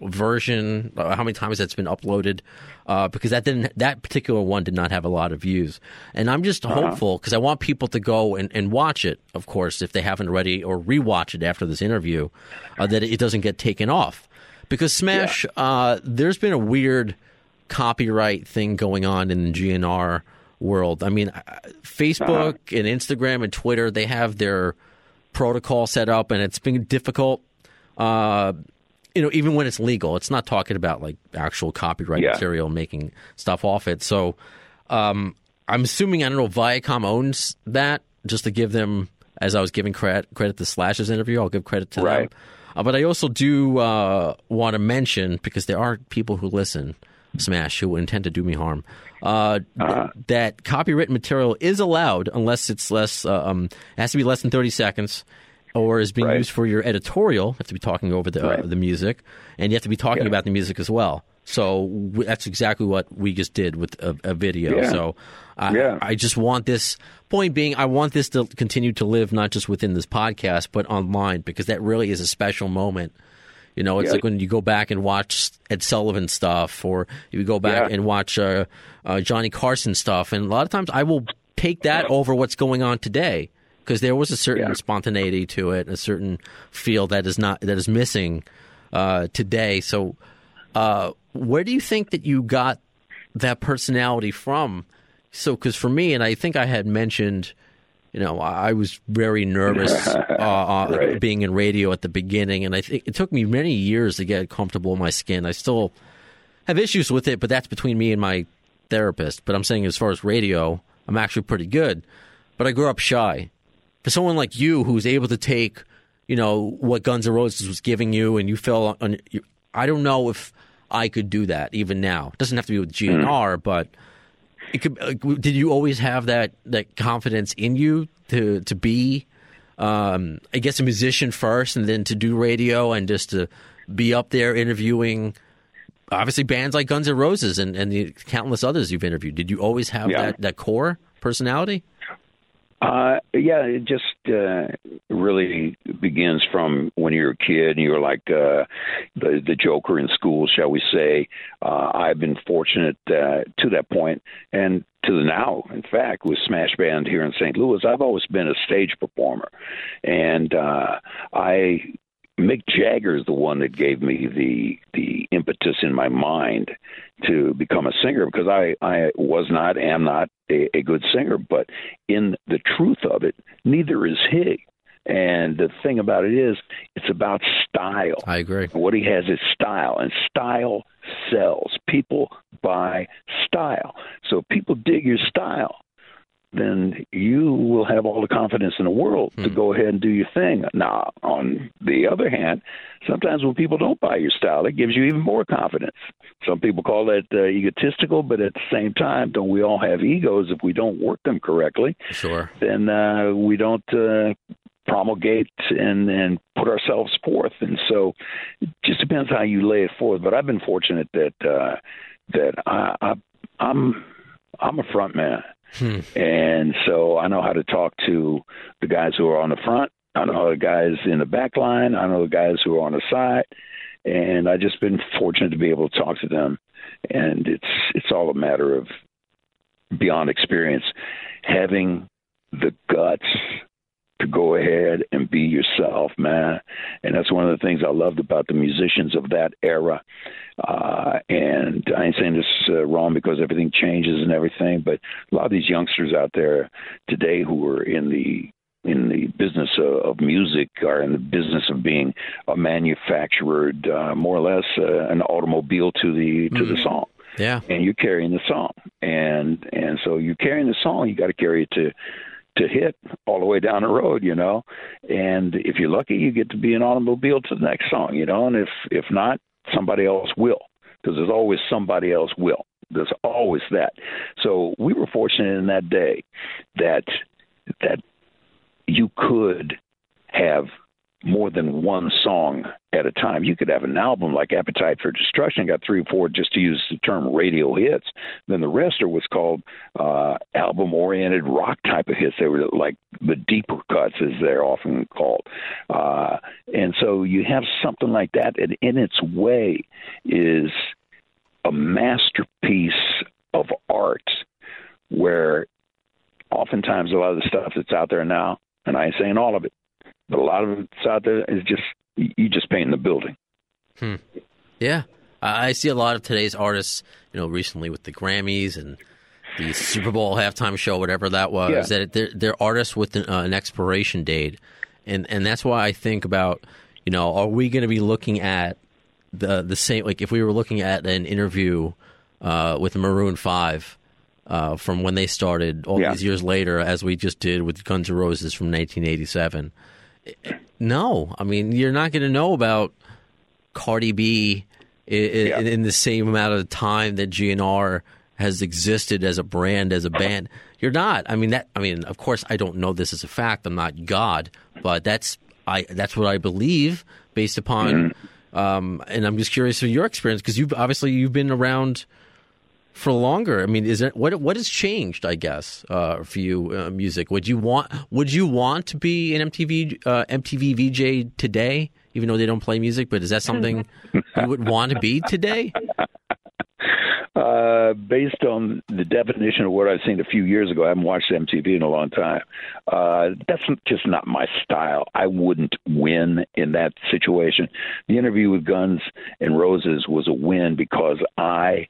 version, uh, how many times that's been uploaded, uh, because that didn't that particular one did not have a lot of views. And I'm just Uh-huh. hopeful because I want people to go and, and watch it, of course, if they haven't already, or rewatch it after this interview, uh, that it doesn't get taken off. Because Smash, uh, there's been a weird copyright thing going on in the GNR world. I mean, uh, Facebook and Instagram and Twitter, they have their protocol set up, and it's been difficult. You know, even when it's legal, it's not talking about like actual copyright Yeah. material, making stuff off it. So, um, I'm assuming I don't know Viacom owns that. Just to give them, as I was giving credit credit to Slash's interview, I'll give credit to Right. them. Uh, but I also do uh, want to mention because there are people who listen, Smash, who intend to do me harm. Uh, th- that copyrighted material is allowed unless it's less. Uh, um, it has to be less than thirty seconds, or is being Right. used for your editorial. You have to be talking over the uh, the music, and you have to be talking Yeah. about the music as well. So w- that's exactly what we just did with a, a video. Yeah. So I, Yeah. I just want this point being, I want this to continue to live not just within this podcast, but online because that really is a special moment. You know, it's Yeah. like when you go back and watch Ed Sullivan stuff, or you go back and watch uh, uh, Johnny Carson stuff, and a lot of times I will take that over what's going on today because there was a certain Yeah. spontaneity to it, a certain feel that is not that is missing uh, today. So, uh, where do you think that you got that personality from? So, because for me, and I think I had mentioned, you know, I I was very nervous uh, uh, Right. being in radio at the beginning, and I think it took me many years to get comfortable in my skin. I still have issues with it, but that's between me and my therapist. But I'm saying as far as radio, I'm actually pretty good. But I grew up shy, for someone like you who's able to take, you know, what Guns N' Roses was giving you, and you feel, on, you, I don't know if I could do that even now. It doesn't have to be with GNR, but it could. Like, did you always have that that confidence in you to to be, um, I guess, a musician first, and then to do radio and just to be up there interviewing? Obviously, bands like Guns N' Roses and, and the countless others you've interviewed. Did you always have Yeah. that, that core personality? Uh, yeah, it just uh, really begins from when you're a kid and you're like uh, the the joker in school, shall we say? Uh, I've been fortunate uh, to that point, and to the now. In fact, with Smash Band here in St. Louis, I've always been a stage performer, and uh, I Mick Jagger is the one that gave me the the impetus in my mind to become a singer because I I was not am not a, a good singer, but in the truth of it, neither is he. And the thing about it is, it's about style. I agree. What he has is style, and style sells. People buy style. So if people dig your style, then you will have all the confidence in the world to go ahead and do your thing. Now, on the other hand, sometimes when people don't buy your style, it gives you even more confidence. Some people call that uh, egotistical, but at the same time, don't we all have egos? If we don't work them correctly, Sure. then uh, we don't uh, promulgate and and put ourselves forth. And so, it just depends how you lay it forth. But I've been fortunate that uh, that I, I I'm I'm a front man, Hmm. and so I know how to talk to the guys who are on the front. I know the guys in the back line. I know the guys who are on the side, and I've just been fortunate to be able to talk to them. And it's it's all a matter of beyond experience, having the guts to go ahead and be yourself, man. And that's one of the things I loved about the musicians of that era. Uh, and I ain't saying this uh, wrong because everything changes and everything, but a lot of these youngsters out there today who are in the in the business of, of music are in the business of being a manufactured, uh, more or less, uh, an automobile to the to the song Yeah. and you're carrying the song and and so you're carrying the song you got to carry it to to hit all the way down the road you know. And if you're lucky you get to be an automobile to the next song you know. And if if not somebody else will because there's always somebody else will. There's always that. So we were fortunate in that day that that you could have more than one song at a time. You could have an album like Appetite for Destruction, got three or four, just to use the term radio hits. Then the rest are what's called uh, album oriented rock type of hits. They were like the deeper cuts, as they're often called. Uh, and so you have something like that, and in its way is a masterpiece of art where oftentimes a lot of the stuff that's out there now, and I ain't saying all of it, but a lot of it's out there is just you just painting the building. Yeah, I I see a lot of today's artists. You know, recently with the Grammys and the Super Bowl halftime show, whatever that was, Yeah. that they're, they're artists with an, uh, an expiration date, and and that's why I think about, you know, are we going to be looking at the the same? Like if we were looking at an interview uh, with Maroon Five. Uh, from when they started all Yeah. these years later, as we just did with Guns N' Roses from 1987. No, I mean you're not going to know about Cardi B i- i- Yeah. in the same amount of time that GNR has existed as a brand, as a band. You're not. I mean that. I mean, of course, I don't know this as a fact. I'm not God, but that's I. That's what I believe based upon. Um, and I'm just curious of your experience because you've obviously you've been around for longer. I mean, is it what what has changed? I guess uh, for you, uh, music. Would you want Would you want to be an MTV uh, MTV VJ today, even though they don't play music? But is that something you would want to be today? Uh, based on the definition of what I've seen a few years ago, I haven't watched MTV in a long time. Uh, that's just not my style. I wouldn't win in that situation. The interview with Guns and Roses was a win because I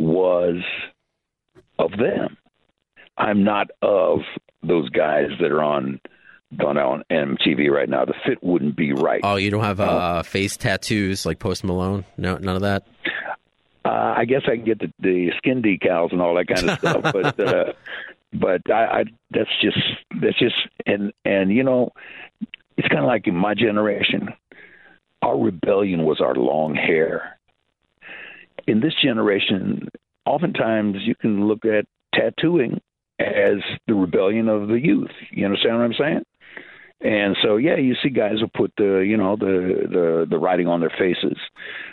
was of them. I'm not of those guys that are on on on MTV right now. The fit wouldn't be right. Oh, you don't have uh, face tattoos like Post Malone? No, none of that. Uh, I guess I can get the, the skin decals and all that kind of stuff, but uh, but I, I that's just that's just and and you know, it's kind of like in my generation, our rebellion was our long hair. In this generation, oftentimes you can look at tattooing as the rebellion of the youth. You understand what I'm saying? And so, yeah, you see guys who put the, you know, the the the writing on their faces,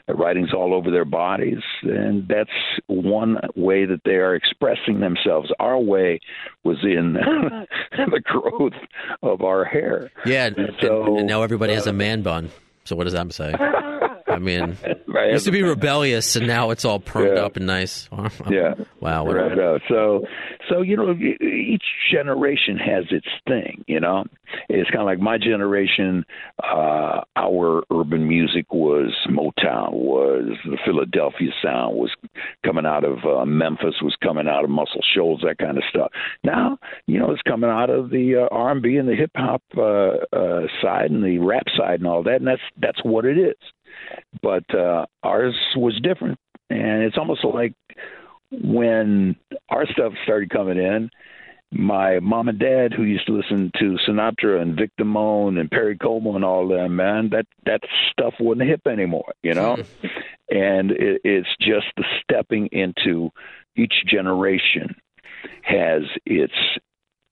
the writings all over their bodies, and that's one way that they are expressing themselves. Our way was in oh, the growth of our hair. Yeah, and, so, and now everybody has a uh, man bun. So what does that say? Uh-huh. I mean, it used to be rebellious, and now it's all permed Yeah. up and nice. Yeah. Wow. Right out. So, so you know, each generation has its thing. You know, it's kind of like my generation. Uh, our urban music was Motown, was the Philadelphia sound, was coming out of uh, Memphis, was coming out of Muscle Shoals, that kind of stuff. Now, you know, it's coming out of the uh, R&B and the hip hop uh, uh, side and the rap side and all that, and that's that's what it is. But uh, ours was different, and it's almost like when our stuff started coming in, my mom and dad, who used to listen to Sinatra and Vic Damone and Perry Como and all them, man, that that stuff wasn't hip anymore, you know. and it, it's just the stepping into each generation has its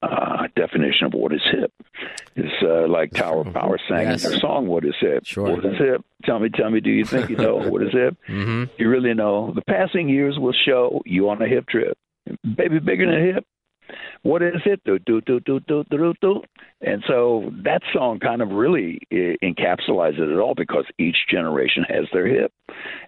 uh, definition of what is hip. It's uh, like Tower of Power sang Yes. in their song, "What is hip? Sure. What is hip? Tell me, tell me, do you think you know what is hip? hmm You really know. The passing years will show you on a hip trip. Baby, bigger than hip. What is it? Do do do do do do do do. And so that song kind of really eh, encapsulates it all because each generation has their hip,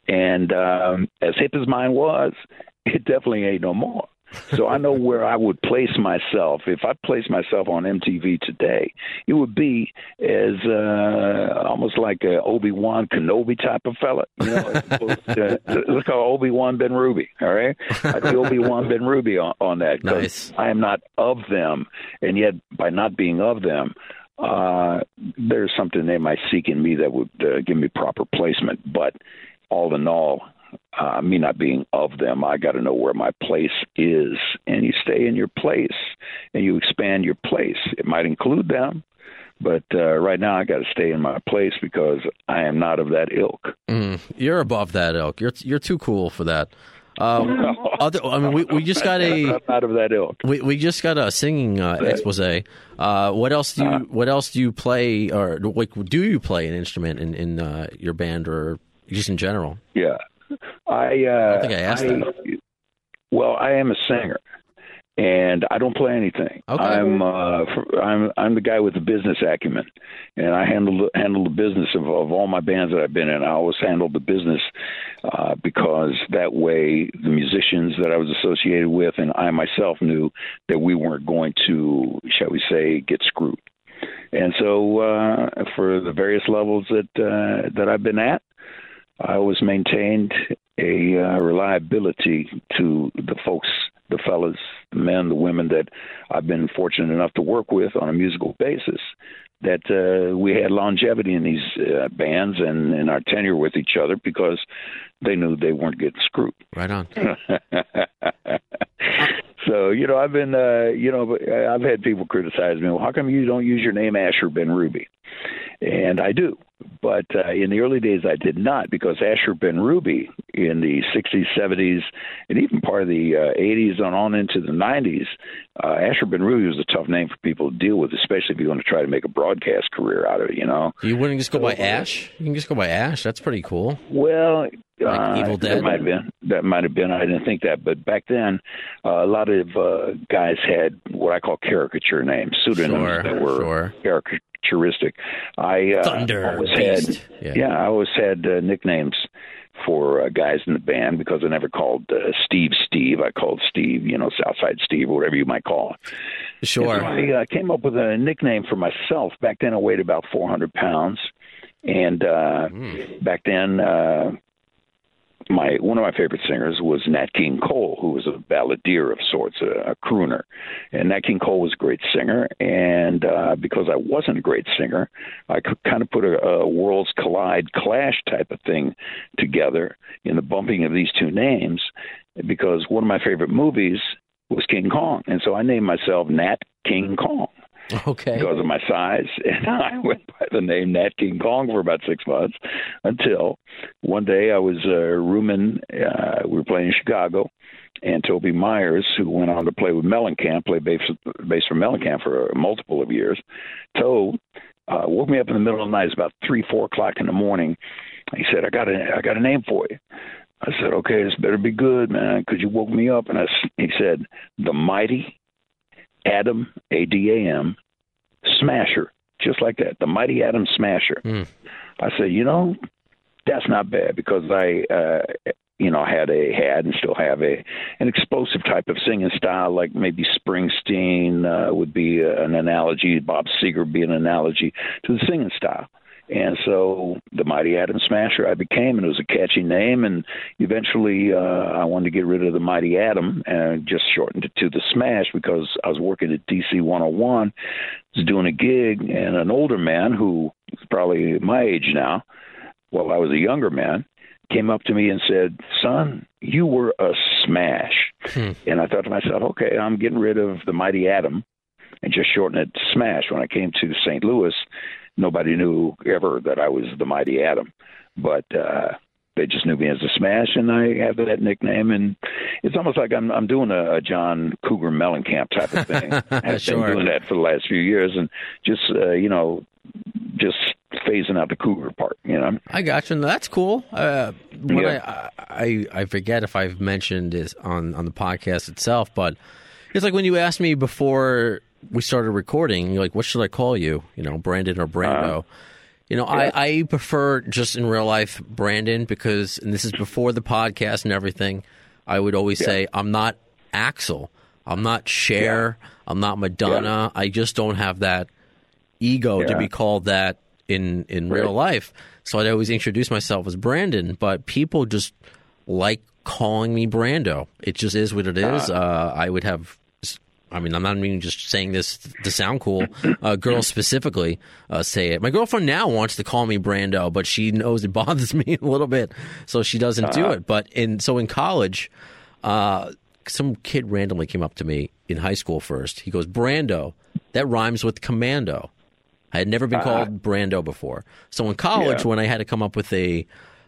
and um, as hip as mine was, it definitely ain't no more. So I know where I would place myself if I placed myself on MTV today. It would be as uh, almost like a Obi Wan Kenobi type of fella. You know, to- let's call Obi Wan Benrubi. All right, I'd be Obi Wan Benrubi on, on that. Nice. I am not of them, and yet by not being of them. Uh, there's something they might seek in me that would uh, give me proper placement, but all in all, uh, me not being of them, I got to know where my place is, and you stay in your place, and you expand your place. It might include them, but uh, right now I got to stay in my place because I am not of that ilk. Mm, you're above that ilk. You're you're too cool for that. Um, other, I mean, we, we just got a I'm not of that ilk. we, we just got a singing uh, expose. Uh, what else do you Uh-huh. What else do you play, or like, do you play an instrument in in uh, your band, or just in general? Yeah, I. Uh, I think I asked that. Well, I am a singer, and I don't play anything. Okay. I'm uh, I'm I'm the guy with the business acumen, and I handle handle the business of, of all my bands that I've been in. I always handled the business uh, because that way the musicians that I was associated with and I myself knew that we weren't going to, shall we say, get screwed. And so, uh, for the various levels that uh, that I've been at, I always maintained a uh, reliability to the folks, the fellas, the men, the women that I've been fortunate enough to work with on a musical basis. That uh, we had longevity in these uh, bands and in our tenure with each other because they knew they weren't getting screwed. Right on. so you know, I've been, uh, you know, I've had people criticize me. Well, how come you don't use your name Asher Benrubi? And I do, but uh, in the early days I did not because Asher Benrubi in the 60s, 70s, and even part of the uh, 80s and on into the 90s, uh, Asher Benrubi was a tough name for people to deal with, especially if you're going to try to make a broadcast career out of it. You know. You wouldn't just go by Ash? You can just go by Ash. That's pretty cool. Well, Like uh, Evil Dead? That might have been. That might have been. I didn't think that, but back then, uh, a lot of uh, guys had what I call caricature names, pseudonyms Sure, that were sure. Caricaturistic. I uh, Thunder, always Beast. had. Yeah. I always had uh, nicknames for uh, guys in the band because I never called uh, Steve Steve. I called Steve, you know, Southside Steve or whatever you might call it. Sure. And I uh, came up with a nickname for myself. Back then, I weighed about 400 pounds, and uh, back then, uh, my one of my favorite singers was Nat King Cole, who was a balladeer of sorts, a, a crooner. And Nat King Cole was a great singer, and uh, because I wasn't a great singer, I could kind of put a, a worlds collide clash type of thing together in the bumping of these two names. Because one of my favorite movies was King Kong, and so I named myself Nat King Kong Okay. because of my size. And I went by the name Nat King Kong for about six months until one day I was uh, rooming. Uh, we were playing in Chicago, and Toby Myers, who went on to play with Mellencamp, played bass, bass for Mellencamp for multiple of years, Toe uh, woke me up in the middle of the night. It's about three, four o'clock in the morning. He said, "I got a, I got a name for you." I said, "Okay, this better be good, man, because you woke me up." And I, he said, "The mighty Adam, A D A M, Smasher, just like that. The mighty Adam Smasher." Mm. I said, "You know, that's not bad because I, uh, you know, had a had and still have a an explosive type of singing style, like maybe Springsteen uh, would be an analogy, Bob Seger would be an analogy to the singing style." And so the Mighty Atom Smasher I became, and it was a catchy name. And eventually, uh, I wanted to get rid of the Mighty Atom and just shortened it to the Smash because I was working at DC 101, was doing a gig, and an older man who was probably my age now, well, I was a younger man, came up to me and said, "Son, you were a smash." And I thought to myself, "Okay, I'm getting rid of the Mighty Atom and just shorten it to Smash." When I came to St. Louis, nobody knew ever that I was the Mighty Atom, but uh, they just knew me as the Smash, and I have that nickname. And it's almost like I'm I'm doing a, a John Cougar Mellencamp type of thing. I've Sure. been doing that for the last few years, and just uh, you know, just phasing out the Cougar part. You know. I got you. and That's cool. Uh, Yeah. I, I I forget if I've mentioned this on on the podcast itself, but it's like when you asked me before we started recording, you're like, "What should I call you?" You know, Brandon or Brando. you know, I, I prefer just in real life Brandon because, and this is before the podcast and everything. I would always say I'm not Axl. I'm not Cher. I'm not Madonna. I just don't have that ego to be called that in in real life. So I'd always introduce myself as Brandon, but people just like calling me Brando. It just is what it is. Uh, I would have. I mean, I'm not even just saying this to sound cool. Uh, girls specifically uh, say it. My girlfriend now wants to call me Brando, but she knows it bothers me a little bit, so she doesn't do it. But in so in college, uh, some kid randomly came up to me in high school first. He goes, Brando, that rhymes with commando. I had never been called Brando before. So in college, Yeah. when I had to come up with a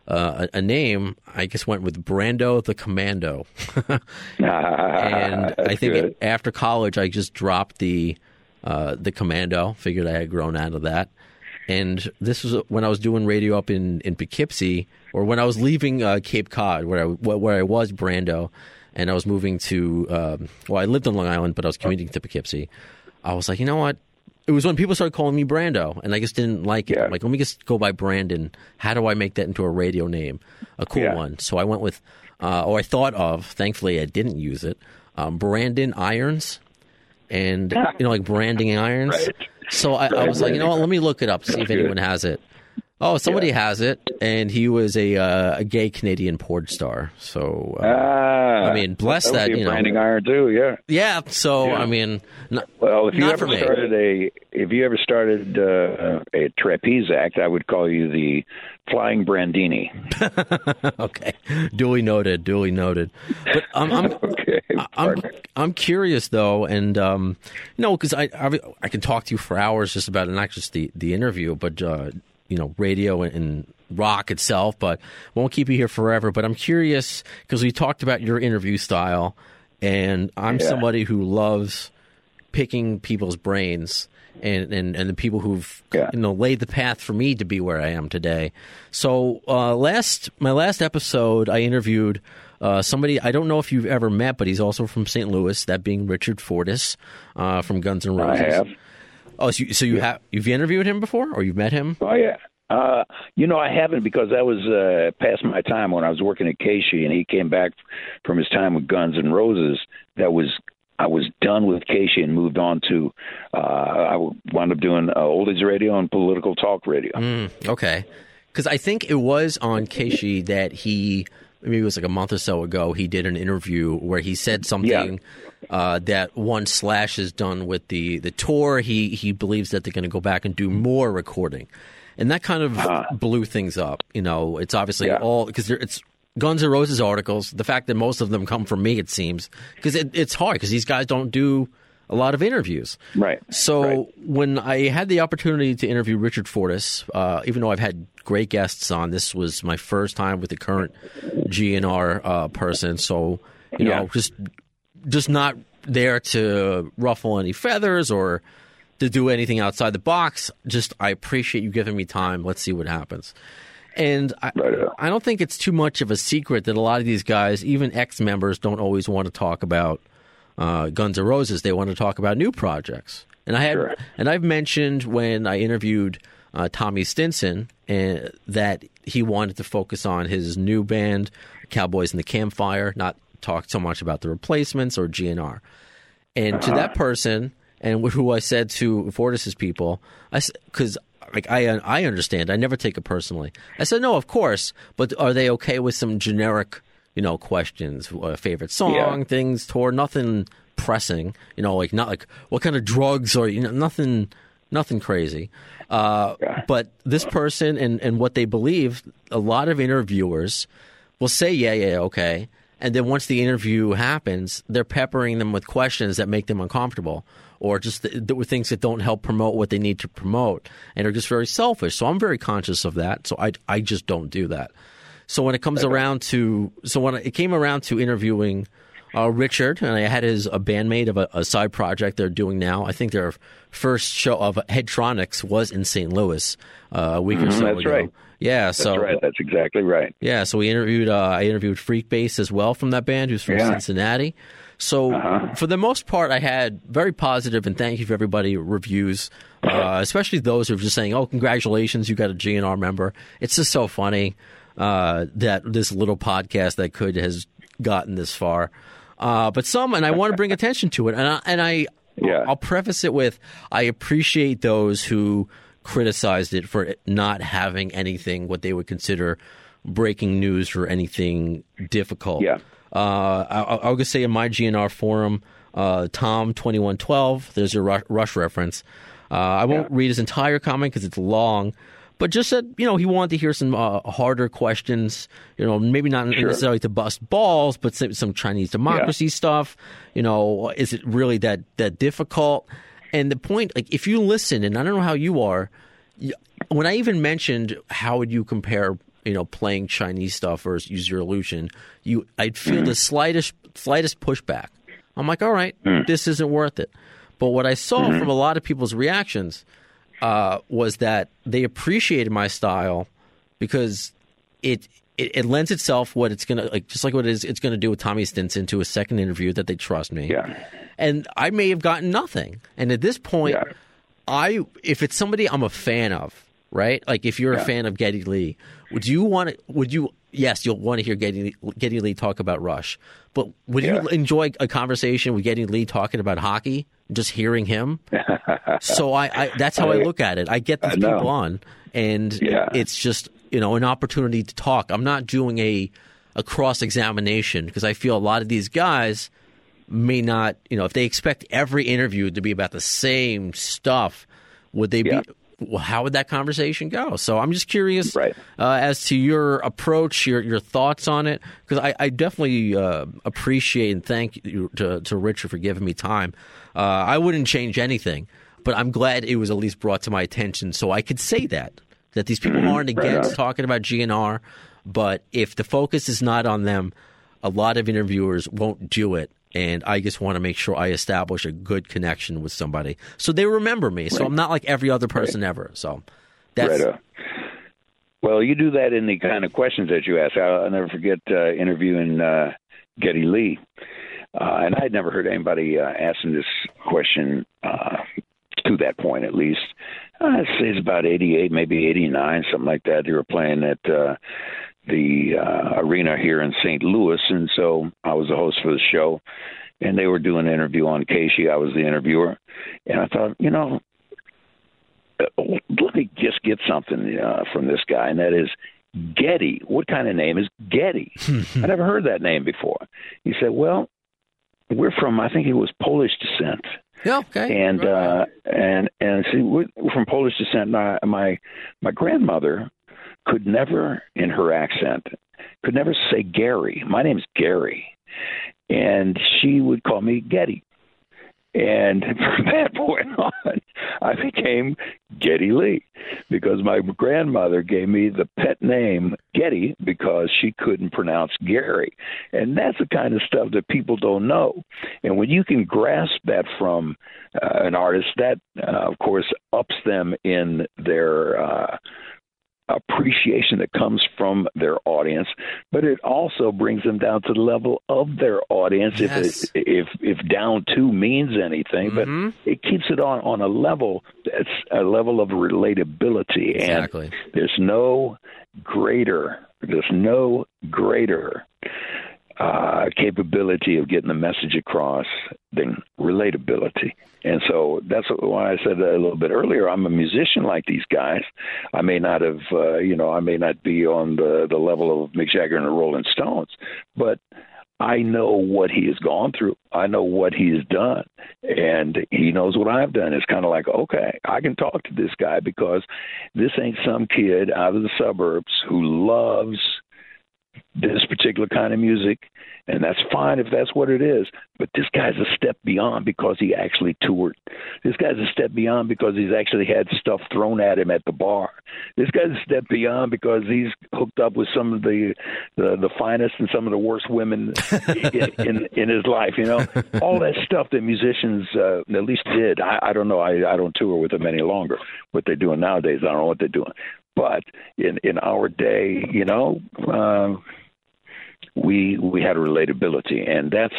uh, a, a name, I just went with Brando the Commando. and I think good. after college, I just dropped the uh, the Commando. Figured I had grown out of that. And this was when I was doing radio up in, in Poughkeepsie, or when I was leaving uh, Cape Cod, where I where I was Brando, and I was moving to. Um, well, I lived on Long Island, but I was commuting to Poughkeepsie. I was like, you know what? It was when people started calling me Brando, and I just didn't like it. Yeah. Like, let me just go by Brandon. How do I make that into a radio name, a cool Yeah. one? So I went with, uh, or I thought of. Thankfully, I didn't use it. Um, Brandon Irons, and you know, like branding irons. Right. So I, I was like, you know what? Let me look it up, see if anyone has it. Oh, somebody has it, and he was a uh, a gay Canadian porn star. So uh, Ah, I mean, bless that. that, you know. branding iron too. Yeah. yeah. So Yeah. I mean, not, Well, if you ever started a if you ever started uh, a trapeze act, I would call you the Flying Brandini. okay, duly noted, duly noted. But I'm I'm Okay. I'm. I'm curious though, and um, no, because I, I I can talk to you for hours just about it, not just the the interview, but uh, you know, radio and, and rock itself. But won't keep you here forever. But I'm curious because we talked about your interview style, and I'm Yeah. somebody who loves picking people's brains. And, and, and the people who've Yeah. you know laid the path for me to be where I am today. So uh, last my last episode, I interviewed uh, somebody I don't know if you've ever met, but he's also from St. Louis. That being Richard Fortus uh, from Guns N' I Roses. Oh, so you, so you have you've interviewed him before, or you've met him? Oh yeah. Uh, you know, I haven't because that was uh, past my time when I was working at KSHE, and he came back from his time with Guns and Roses. That was I was done with KSHE and moved on to. Uh, I wound up doing uh, oldies radio and political talk radio. Mm, okay, because I think it was on KSHE that he maybe it was like a month or so ago. He did an interview where he said something. Uh, that once Slash is done with the, the tour, he, he believes that they're going to go back and do more recording, and that kind of blew things up. You know, it's obviously Yeah. all because it's Guns N' Roses articles, the fact that most of them come from me, it seems, because it, it's hard because these guys don't do a lot of interviews. Right. So Right. when I had the opportunity to interview Richard Fortus, uh, even though I've had great guests on, this was my first time with the current GNR uh, person. So you Yeah. know, just just not there to ruffle any feathers or to do anything outside the box. Just I appreciate you giving me time. Let's see what happens. And I, Right. I don't think it's too much of a secret that a lot of these guys, even ex members, don't always want to talk about uh, Guns N' Roses. They want to talk about new projects. And I had, Sure. and I've mentioned when I interviewed uh, Tommy Stinson uh, that he wanted to focus on his new band, Cowboys in the Campfire, not talk so much about the replacements or GNR. And to that person, and who I said to Fortus's people, I because like I I understand, I never take it personally. I said no, of course, but are they okay with some generic, you know, questions, uh, favorite song, Yeah. things, tour, nothing pressing, you know, like not like what kind of drugs or you know nothing, nothing crazy. Uh, Yeah. But this person and and what they believe, a lot of interviewers will say yeah, yeah, okay. And then once the interview happens, they're peppering them with questions that make them uncomfortable or just th- things that don't help promote what they need to promote and are just very selfish. So I'm very conscious of that. So I, I just don't do that. So when it comes around to, so when it came around to interviewing uh, Richard, and I had his a bandmate of a, a side project they're doing now. I think their first show of Headtronics was in St. Louis uh, a week or so Mm-hmm, that's ago. right. Yeah, That's so right. That's exactly right. yeah, so we interviewed. Uh, I interviewed Freekbass as well from that band, who's from Yeah. Cincinnati. So for the most part, I had very positive and thank you for everybody reviews, uh, especially those who are just saying, "Oh, congratulations, you got a GNR member." It's just so funny uh, that this little podcast that could has gotten this far. Uh, but some, and I want to bring attention to it, and I, and I Yeah. I'll preface it with I appreciate those who criticized it for it not having anything what they would consider breaking news or anything difficult. Yeah. Uh, I, I'll just say in my GNR forum, uh, Tom twenty one twelve. There's a Rush, reference. Uh, I won't read his entire comment because it's long, but just said you know he wanted to hear some uh, harder questions. You know, maybe not necessarily to bust balls, but some, some Chinese democracy stuff. You know, is it really that that difficult? And the point, like, if you listen, and I don't know how you are, when I even mentioned how would you compare, you know, playing Chinese stuff versus use your illusion, you, I'd feel the mm. slightest slightest pushback. I'm like, all right, mm. this isn't worth it. But what I saw mm-hmm. from a lot of people's reactions uh, was that they appreciated my style because it it, it lends itself what it's gonna like just like what it is it's gonna do with Tommy Stinson to a second interview that they trust me. Yeah. And I may have gotten nothing. And at this point, Yeah. I if it's somebody I'm a fan of, right? Like if you're a fan of Geddy Lee, would you want to? Would you? Yes, you'll want to hear Geddy Geddy Lee talk about Rush, but would Yeah. you enjoy a conversation with Geddy Lee talking about hockey? Just hearing him. so I, I that's how I look at it. I get these I people on, and Yeah. it's just you know an opportunity to talk. I'm not doing a a cross examination because I feel a lot of these guys may not, you know, if they expect every interview to be about the same stuff, would they Yeah. be? Well, how would that conversation go? So I'm just curious Right. uh, as to your approach, your your thoughts on it, because I, I definitely uh, appreciate and thank you to, to Richard for giving me time. Uh, I wouldn't change anything, but I'm glad it was at least brought to my attention so I could say that that these people aren't against on. talking about GNR, but if the focus is not on them, a lot of interviewers won't do it. And I just want to make sure I establish a good connection with somebody so they remember me. So I'm not like every other person ever. So that's Right. Well, you do that in the kind of questions that you ask. I'll, I'll never forget uh, interviewing uh, Geddy Lee, uh, and I'd never heard anybody uh, asking this question uh, to that point, at least. Uh, I'd say it's about 88, maybe 89, something like that. They were playing at uh, the uh, arena here in St. Louis, and so I was the host for the show, and they were doing an interview on KSHE. I was the interviewer, and I thought, you know, let me just get something uh, from this guy, and that is Geddy. What kind of name is Geddy? I never heard that name before. He said, "Well, we're from I think it was Polish descent." yeah, okay. and Right, uh and and see we're we're from Polish descent. My my my grandmother could never, in her accent, could never say Gary. My name's Gary, and she would call me Geddy. And from that point on, I became Geddy Lee because my grandmother gave me the pet name Geddy because she couldn't pronounce Gary. And that's the kind of stuff that people don't know. And when you can grasp that from uh, an artist, that, uh, of course, ups them in their. Uh, appreciation that comes from their audience, but it also brings them down to the level of their audience. Yes. If it, if if down to means anything, Mhm. but it keeps it on on a level that's a level of relatability. Exactly. And there's no greater. There's no greater uh, capability of getting the message across than relatability. And so that's why I said a little bit earlier. I'm a musician like these guys. I may not have, uh, you know, I may not be on the the level of Mick Jagger and the Rolling Stones, but I know what he has gone through. I know what he has done, and he knows what I've done. It's kind of like, okay, I can talk to this guy because this ain't some kid out of the suburbs who loves this particular kind of music, and that's fine if that's what it is. But this guy's a step beyond because he actually toured. This guy's a step beyond because he's actually had stuff thrown at him at the bar. This guy's a step beyond because he's hooked up with some of the the, the finest and some of the worst women in, in in his life. You know, all that stuff that musicians uh, at least did. I, I don't know. I I don't tour with them any longer. What they're doing nowadays, I don't know what they're doing. But in in our day, you know. Uh, we we had a relatability, and that's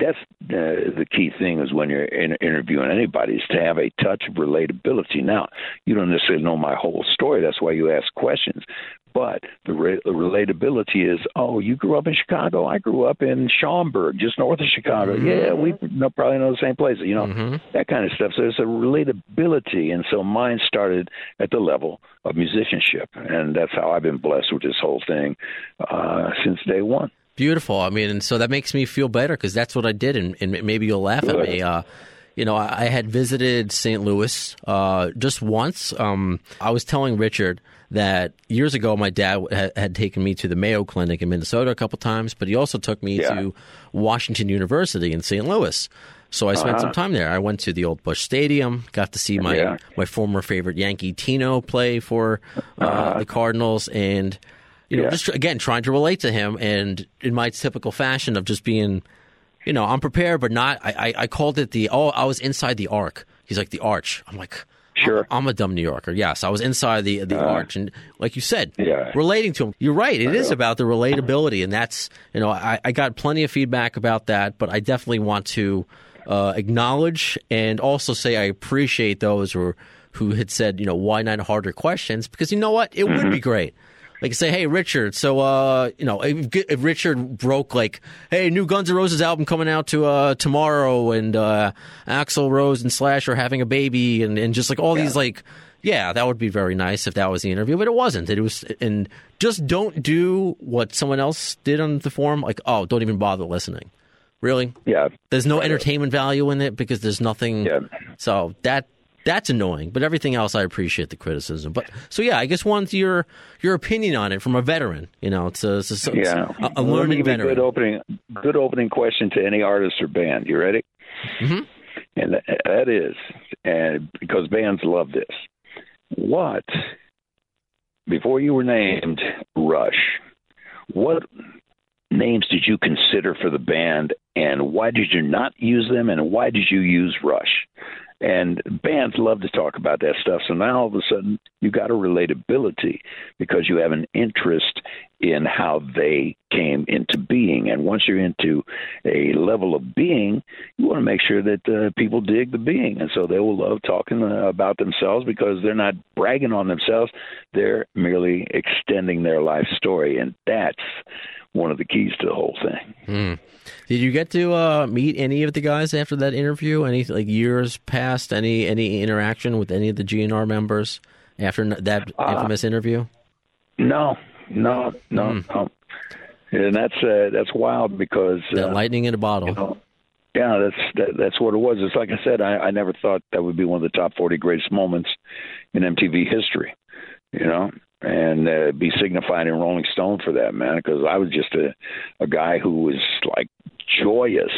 that's uh, the key thing is when you're in, interviewing anybody is to have a touch of relatability. Now, you don't necessarily know my whole story. That's why you ask questions. But the, re- the relatability is, oh, you grew up in Chicago. I grew up in Schaumburg, just north of Chicago. Yeah, we know, probably know the same places. You know that kind of stuff. So there's a relatability, and so mine started at the level of musicianship, and that's how I've been blessed with this whole thing uh, since day one. Beautiful. I mean, and so that makes me feel better because that's what I did, and, and maybe you'll laugh at me. Uh, you know, I, I had visited St. Louis uh, just once. Um, I was telling Richard that years ago, my dad had, had taken me to the Mayo Clinic in Minnesota a couple times, but he also took me Yeah. to Washington University in St. Louis. So I spent some time there. I went to the old Busch Stadium, got to see my Yeah. my former favorite Yankee Tino play for uh, the Cardinals, and you know, Yeah. just again trying to relate to him, and in my typical fashion of just being, you know, I'm prepared, but not. I, I, I called it the oh, I was inside the arc. He's like the arch. I'm like. Sure. I'm, a dumb New Yorker. Yes, I was inside the the arch, and like you said, Yeah. relating to him. You're right. It is about the relatability, and that's you know I, I got plenty of feedback about that, but I definitely want to uh, acknowledge and also say I appreciate those who who had said you know why not harder questions because you know what it would be great. Like say, hey Richard, so uh, you know if, if Richard broke like, hey, new Guns N' Roses album coming out to uh, tomorrow, and uh, Axl Rose and Slash are having a baby, and, and just like all these like, yeah, that would be very nice if that was the interview, but it wasn't. It was, and just don't do what someone else did on the forum. Like, oh, don't even bother listening. Really, Yeah, there's no entertainment value in it because there's nothing. Yeah. So that that's annoying. But everything else, I appreciate the criticism. But so yeah, I guess want your your opinion on it from a veteran. You know, it's a, it's a, it's yeah. a, a learning veteran. Good opening, good opening question to any artist or band. You ready? Mhm. And that, that is, and because bands love this. What before you were named Rush? What names did you consider for the band, and why did you not use them, and why did you use Rush? And bands love to talk about that stuff. So now all of a sudden you got a relatability because you have an interest in how they came into being. And once you're into a level of being, you want to make sure that uh, people dig the being. And so they will love talking uh, about themselves because they're not bragging on themselves. They're merely extending their life story. And that's one of the keys to the whole thing. Mm. Did you get to uh, meet any of the guys after that interview? Any like years past? Any any interaction with any of the GNR members after that Uh, infamous interview? No, no, no, no. And that's uh, that's wild because That uh, lightning in a bottle. you know, yeah, that's that, that's what it was. It's like I said, I, I never thought that would be one of the top forty greatest moments in MTV history. You know, and uh, be signified in Rolling Stone for that, man. Because I was just a a guy who was like joyous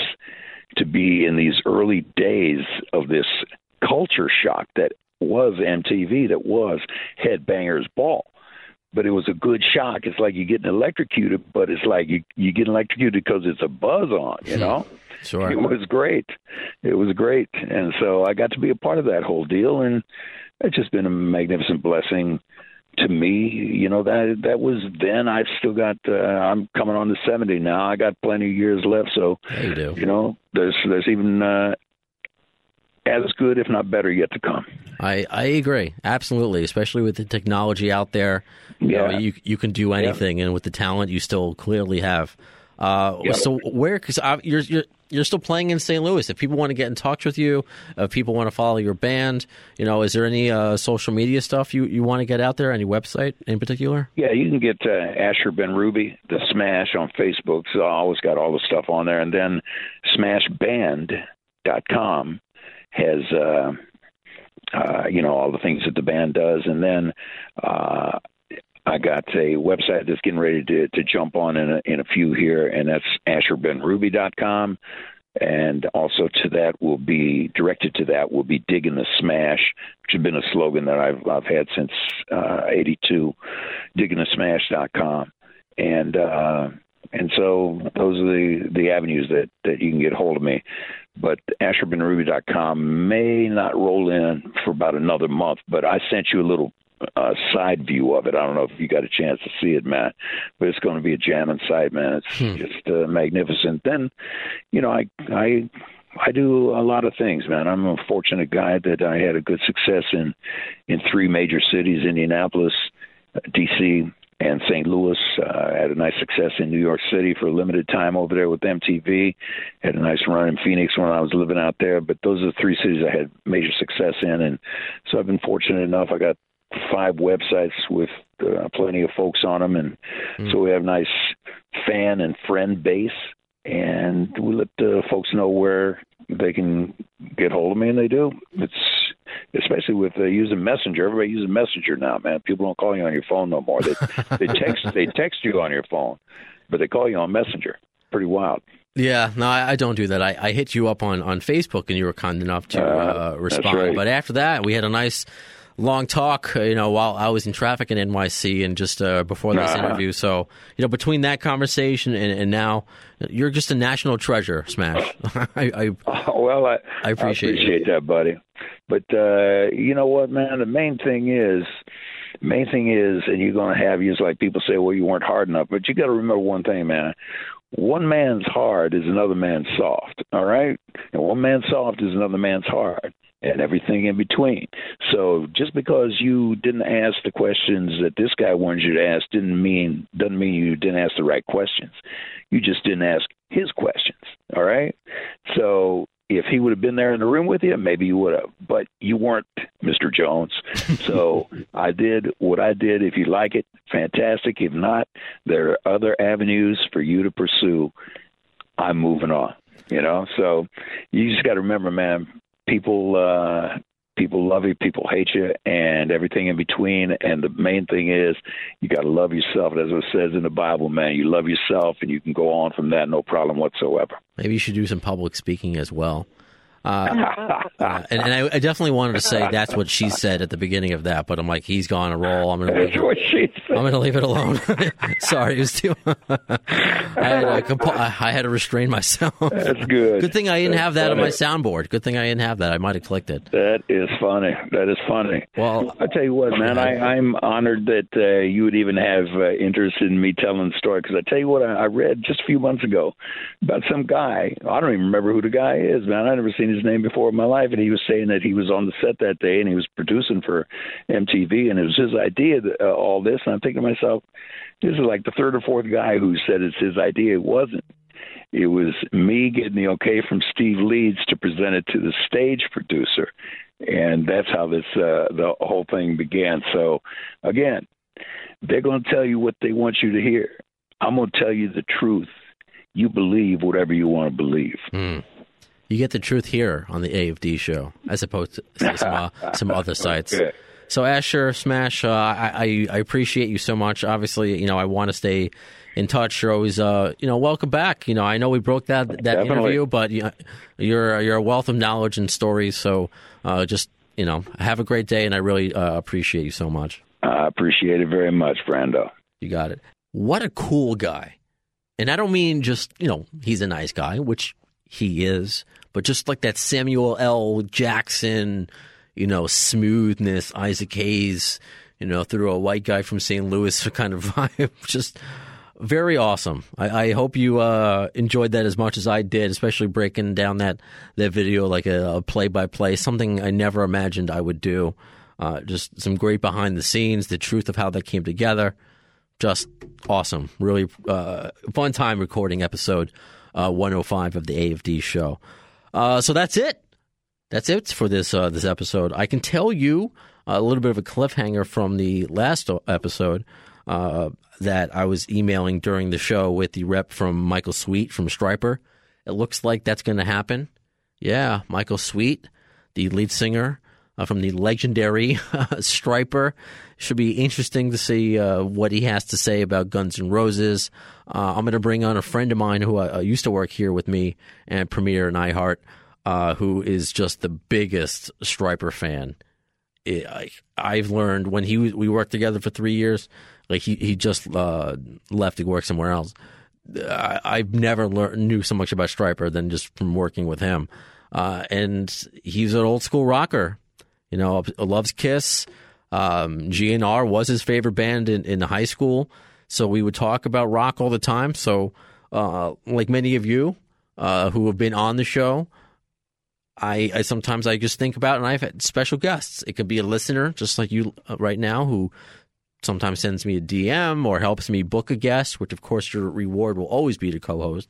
to be in these early days of this culture shock that was MTV, that was Headbangers Ball. But it was a good shock. It's like you're getting electrocuted, but it's like you you get electrocuted because it's a buzz on, you know. Sure. It was great. It was great, and so I got to be a part of that whole deal, and it's just been a magnificent blessing to me. You know that that was then. I've still got. Uh, I'm coming on to seventy now. I got plenty of years left, so Yeah, you do. you know there's there's even uh, as good, if not better, yet to come. I, I agree absolutely, especially with the technology out there. You know, Yeah. you you can do anything, and with the talent you still clearly have. Uh, Yeah. So where? Because you're you're you're still playing in St. Louis. If people want to get in touch with you, if people want to follow your band, you know, is there any uh, social media stuff you, you want to get out there? Any website in particular? Yeah, you can get uh, Asher Benrubi, the Smash on Facebook. So I always got all the stuff on there, and then SmashBand.com has uh, uh, you know all the things that the band does, and then uh, I got a website that's getting ready to to jump on in a, in a few here, and that's AsherBenrubi.com. And also to that will be directed to that will be digging the smash, which has been a slogan that I've I've had since uh, '82. Diggingthesmash.com, and uh, and so those are the the avenues that that you can get hold of me. But AsherBenrubi.com may not roll in for about another month, but I sent you a little uh, side view of it. I don't know if you got a chance to see it, Matt, but it's going to be a jamming site, man. It's just uh, magnificent. Then, you know, I I I do a lot of things, man. I'm a fortunate guy that I had a good success in in three major cities: Indianapolis, D.C., and St. Louis. Uh, I had a nice success in New York City for a limited time over there with MTV. Had a nice run in Phoenix when I was living out there. But those are the three cities I had major success in, and so I've been fortunate enough. I got five websites with uh, plenty of folks on them, and so we have a nice fan and friend base. And we let the folks know where they can get hold of me, and they do. It's especially with uh, using Messenger. Everybody uses Messenger now, man. People don't call you on your phone no more. They they text they text you on your phone, but they call you on Messenger. Pretty wild. Yeah, no, I, I don't do that. I, I hit you up on, on Facebook, and you were kind enough to uh, respond. right. But after that, we had a nice long talk. uh, You know, while I was in traffic in NYC, and just uh, before this Uh-huh. interview. So, you know, between that conversation and, and now, you're just a national treasure, Smash. I, I Oh, well, I, I appreciate it. appreciate that, buddy. But uh, you know what, man? The main thing is, main thing is, and you're going to have use like people say, well, you weren't hard enough. But you got to remember one thing, man. One man's hard is another man's soft. All right, and one man's soft is another man's hard. And everything in between. So just because you didn't ask the questions that this guy wanted you to ask didn't mean doesn't mean you didn't ask the right questions. You just didn't ask his questions. All right. So if he would have been there in the room with you, maybe you would have. But you weren't, Mr. Jones. So I did what I did. If you like it, fantastic. If not, there are other avenues for you to pursue. I'm moving on. You know, so you just got to remember, man. People, uh, people love you, people hate you, and everything in between. And the main thing is, you got to love yourself. As it says in the Bible, man, you love yourself, and you can go on from that, no problem whatsoever. maybe you should do some public speaking as well. Uh, uh, and and I, I definitely wanted to say that's what she said at the beginning of that, but I'm like, he's gone a roll. I'm gonna leave That's it, what she said. I'm gonna leave it alone. Sorry, it was too. I, had I had to restrain myself. That's good. Good thing I didn't That's have that on my soundboard. Good thing I didn't have that. I might have clicked it. That is funny. That is funny. Well, I tell you what, man, I, I'm honored that uh, you would even have uh, interest in me telling the story. Because I tell you what, I, I read just a few months ago about some guy. I don't even remember who the guy is, man. I never seen his name before in my life, and he was saying that he was on the set that day and he was producing for MTV, and it was his idea. That, uh, all this, and I'm thinking to myself, this is like the third or fourth guy who said it's his idea. It wasn't. It was me getting the okay from Steve Leeds to present it to the stage producer, and that's how this uh, the whole thing began. So, again, they're going to tell you what they want you to hear. I'm going to tell you the truth. You believe whatever you want to believe. You get the truth here on the AFD show, as opposed to say, some uh, some other sites. Okay. So Asher Smash, uh, I, I I appreciate you so much. Obviously, you know I want to stay in touch. You're always, uh, you know, welcome back. You know, I know we broke that that Definitely. interview, but you, you're you're a wealth of knowledge and stories. So uh, just you know, have a great day, and I really uh, appreciate you so much. I appreciate it very much, Brando. You got it. What a cool guy. And I don't mean just, you know, he's a nice guy, which he is, but just like that Samuel L. Jackson, you know, smoothness, Isaac Hayes, you know, through a white guy from St. Louis kind of vibe. Just very awesome. I, I hope you uh, enjoyed that as much as I did, especially breaking down that, that video like a play by play, something I never imagined I would do. Uh, just some great behind the scenes, the truth of how that came together. Just awesome. Really uh, fun time recording episode uh, 105 of the AFD show. Uh, so that's it. That's it for this uh, this episode. I can tell you a little bit of a cliffhanger from the last episode uh, that I was emailing during the show with the rep from Michael Sweet from Stryper. It looks like that's going to happen. Yeah, Michael Sweet, the lead singer uh, from the legendary Stryper. Should be interesting to see uh, what he has to say about Guns N' Roses. Uh, I'm going to bring on a friend of mine who uh, used to work here with me and Premiere and iHeart, uh, who is just the biggest Stryper fan. It, I, I've learned when he we worked together for three years, like he he just uh, left to work somewhere else. I, I've never learned knew so much about Stryper than just from working with him. Uh, and he's an old school rocker. You know, loves Kiss. Um, GNR was his favorite band in, in high school, so we would talk about rock all the time. So, uh, like many of you uh, who have been on the show, I, I sometimes I just think about, and I've had special guests. It could be a listener, just like you uh, right now, who sometimes sends me a DM or helps me book a guest, which of course your reward will always be to co-host.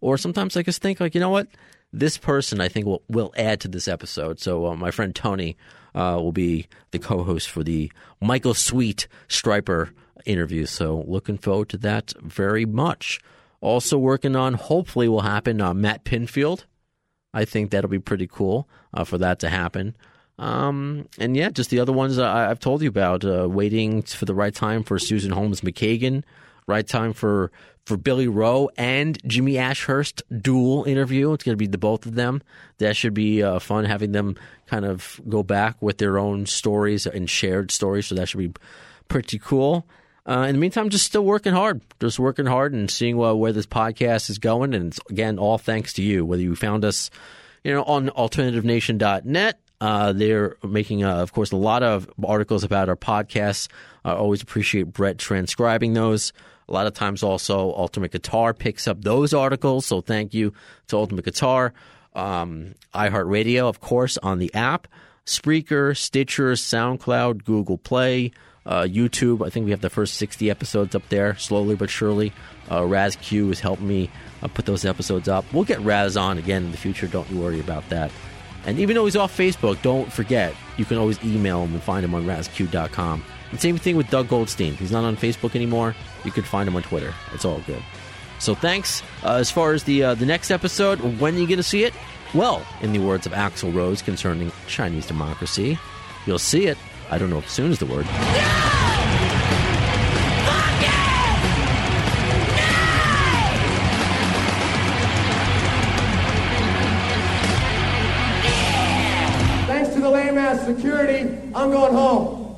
Or sometimes I just think like, you know what, this person I think will will add to this episode. So uh, my friend Tony uh, will be the co-host for the Michael Sweet Stryper interview. So looking forward to that very much. Also working on, hopefully, will happen. Uh, Matt Pinfield. I think that'll be pretty cool uh, for that to happen. Um, and yeah, just the other ones I, I've told you about. Uh, waiting for the right time for Susan Holmes McKagan. Right time for for Billy Rowe and Jimmy Ashhurst dual interview. It's going to be the both of them. That should be uh, fun having them kind of go back with their own stories and shared stories. So that should be pretty cool. Uh, in the meantime, just still working hard, just working hard and seeing uh, where this podcast is going. And it's, again, all thanks to you. Whether you found us, you know, on alternativenation.net, uh, they're making, uh, of course, a lot of articles about our podcasts. I always appreciate Brett transcribing those. A lot of times, also, Ultimate Guitar picks up those articles. So thank you to Ultimate Guitar. Um, iHeartRadio, of course, on the app, Spreaker, Stitcher, SoundCloud, Google Play, uh, YouTube. I think we have the first 60 episodes up there, slowly but surely. Uh, Raz Q has helped me uh, put those episodes up. We'll get Raz on again in the future. Don't you worry about that. And even though he's off Facebook, don't forget, you can always email him and find him on razq.com. And same thing with Doug Goldstein. He's not on Facebook anymore. You can find him on Twitter. It's all good. So thanks. Uh, as far as the uh, the next episode, when are you going to see it? Well, in the words of Axl Rose concerning Chinese democracy, you'll see it. I don't know if soon is the word. Thanks to the lame ass security, I'm going home.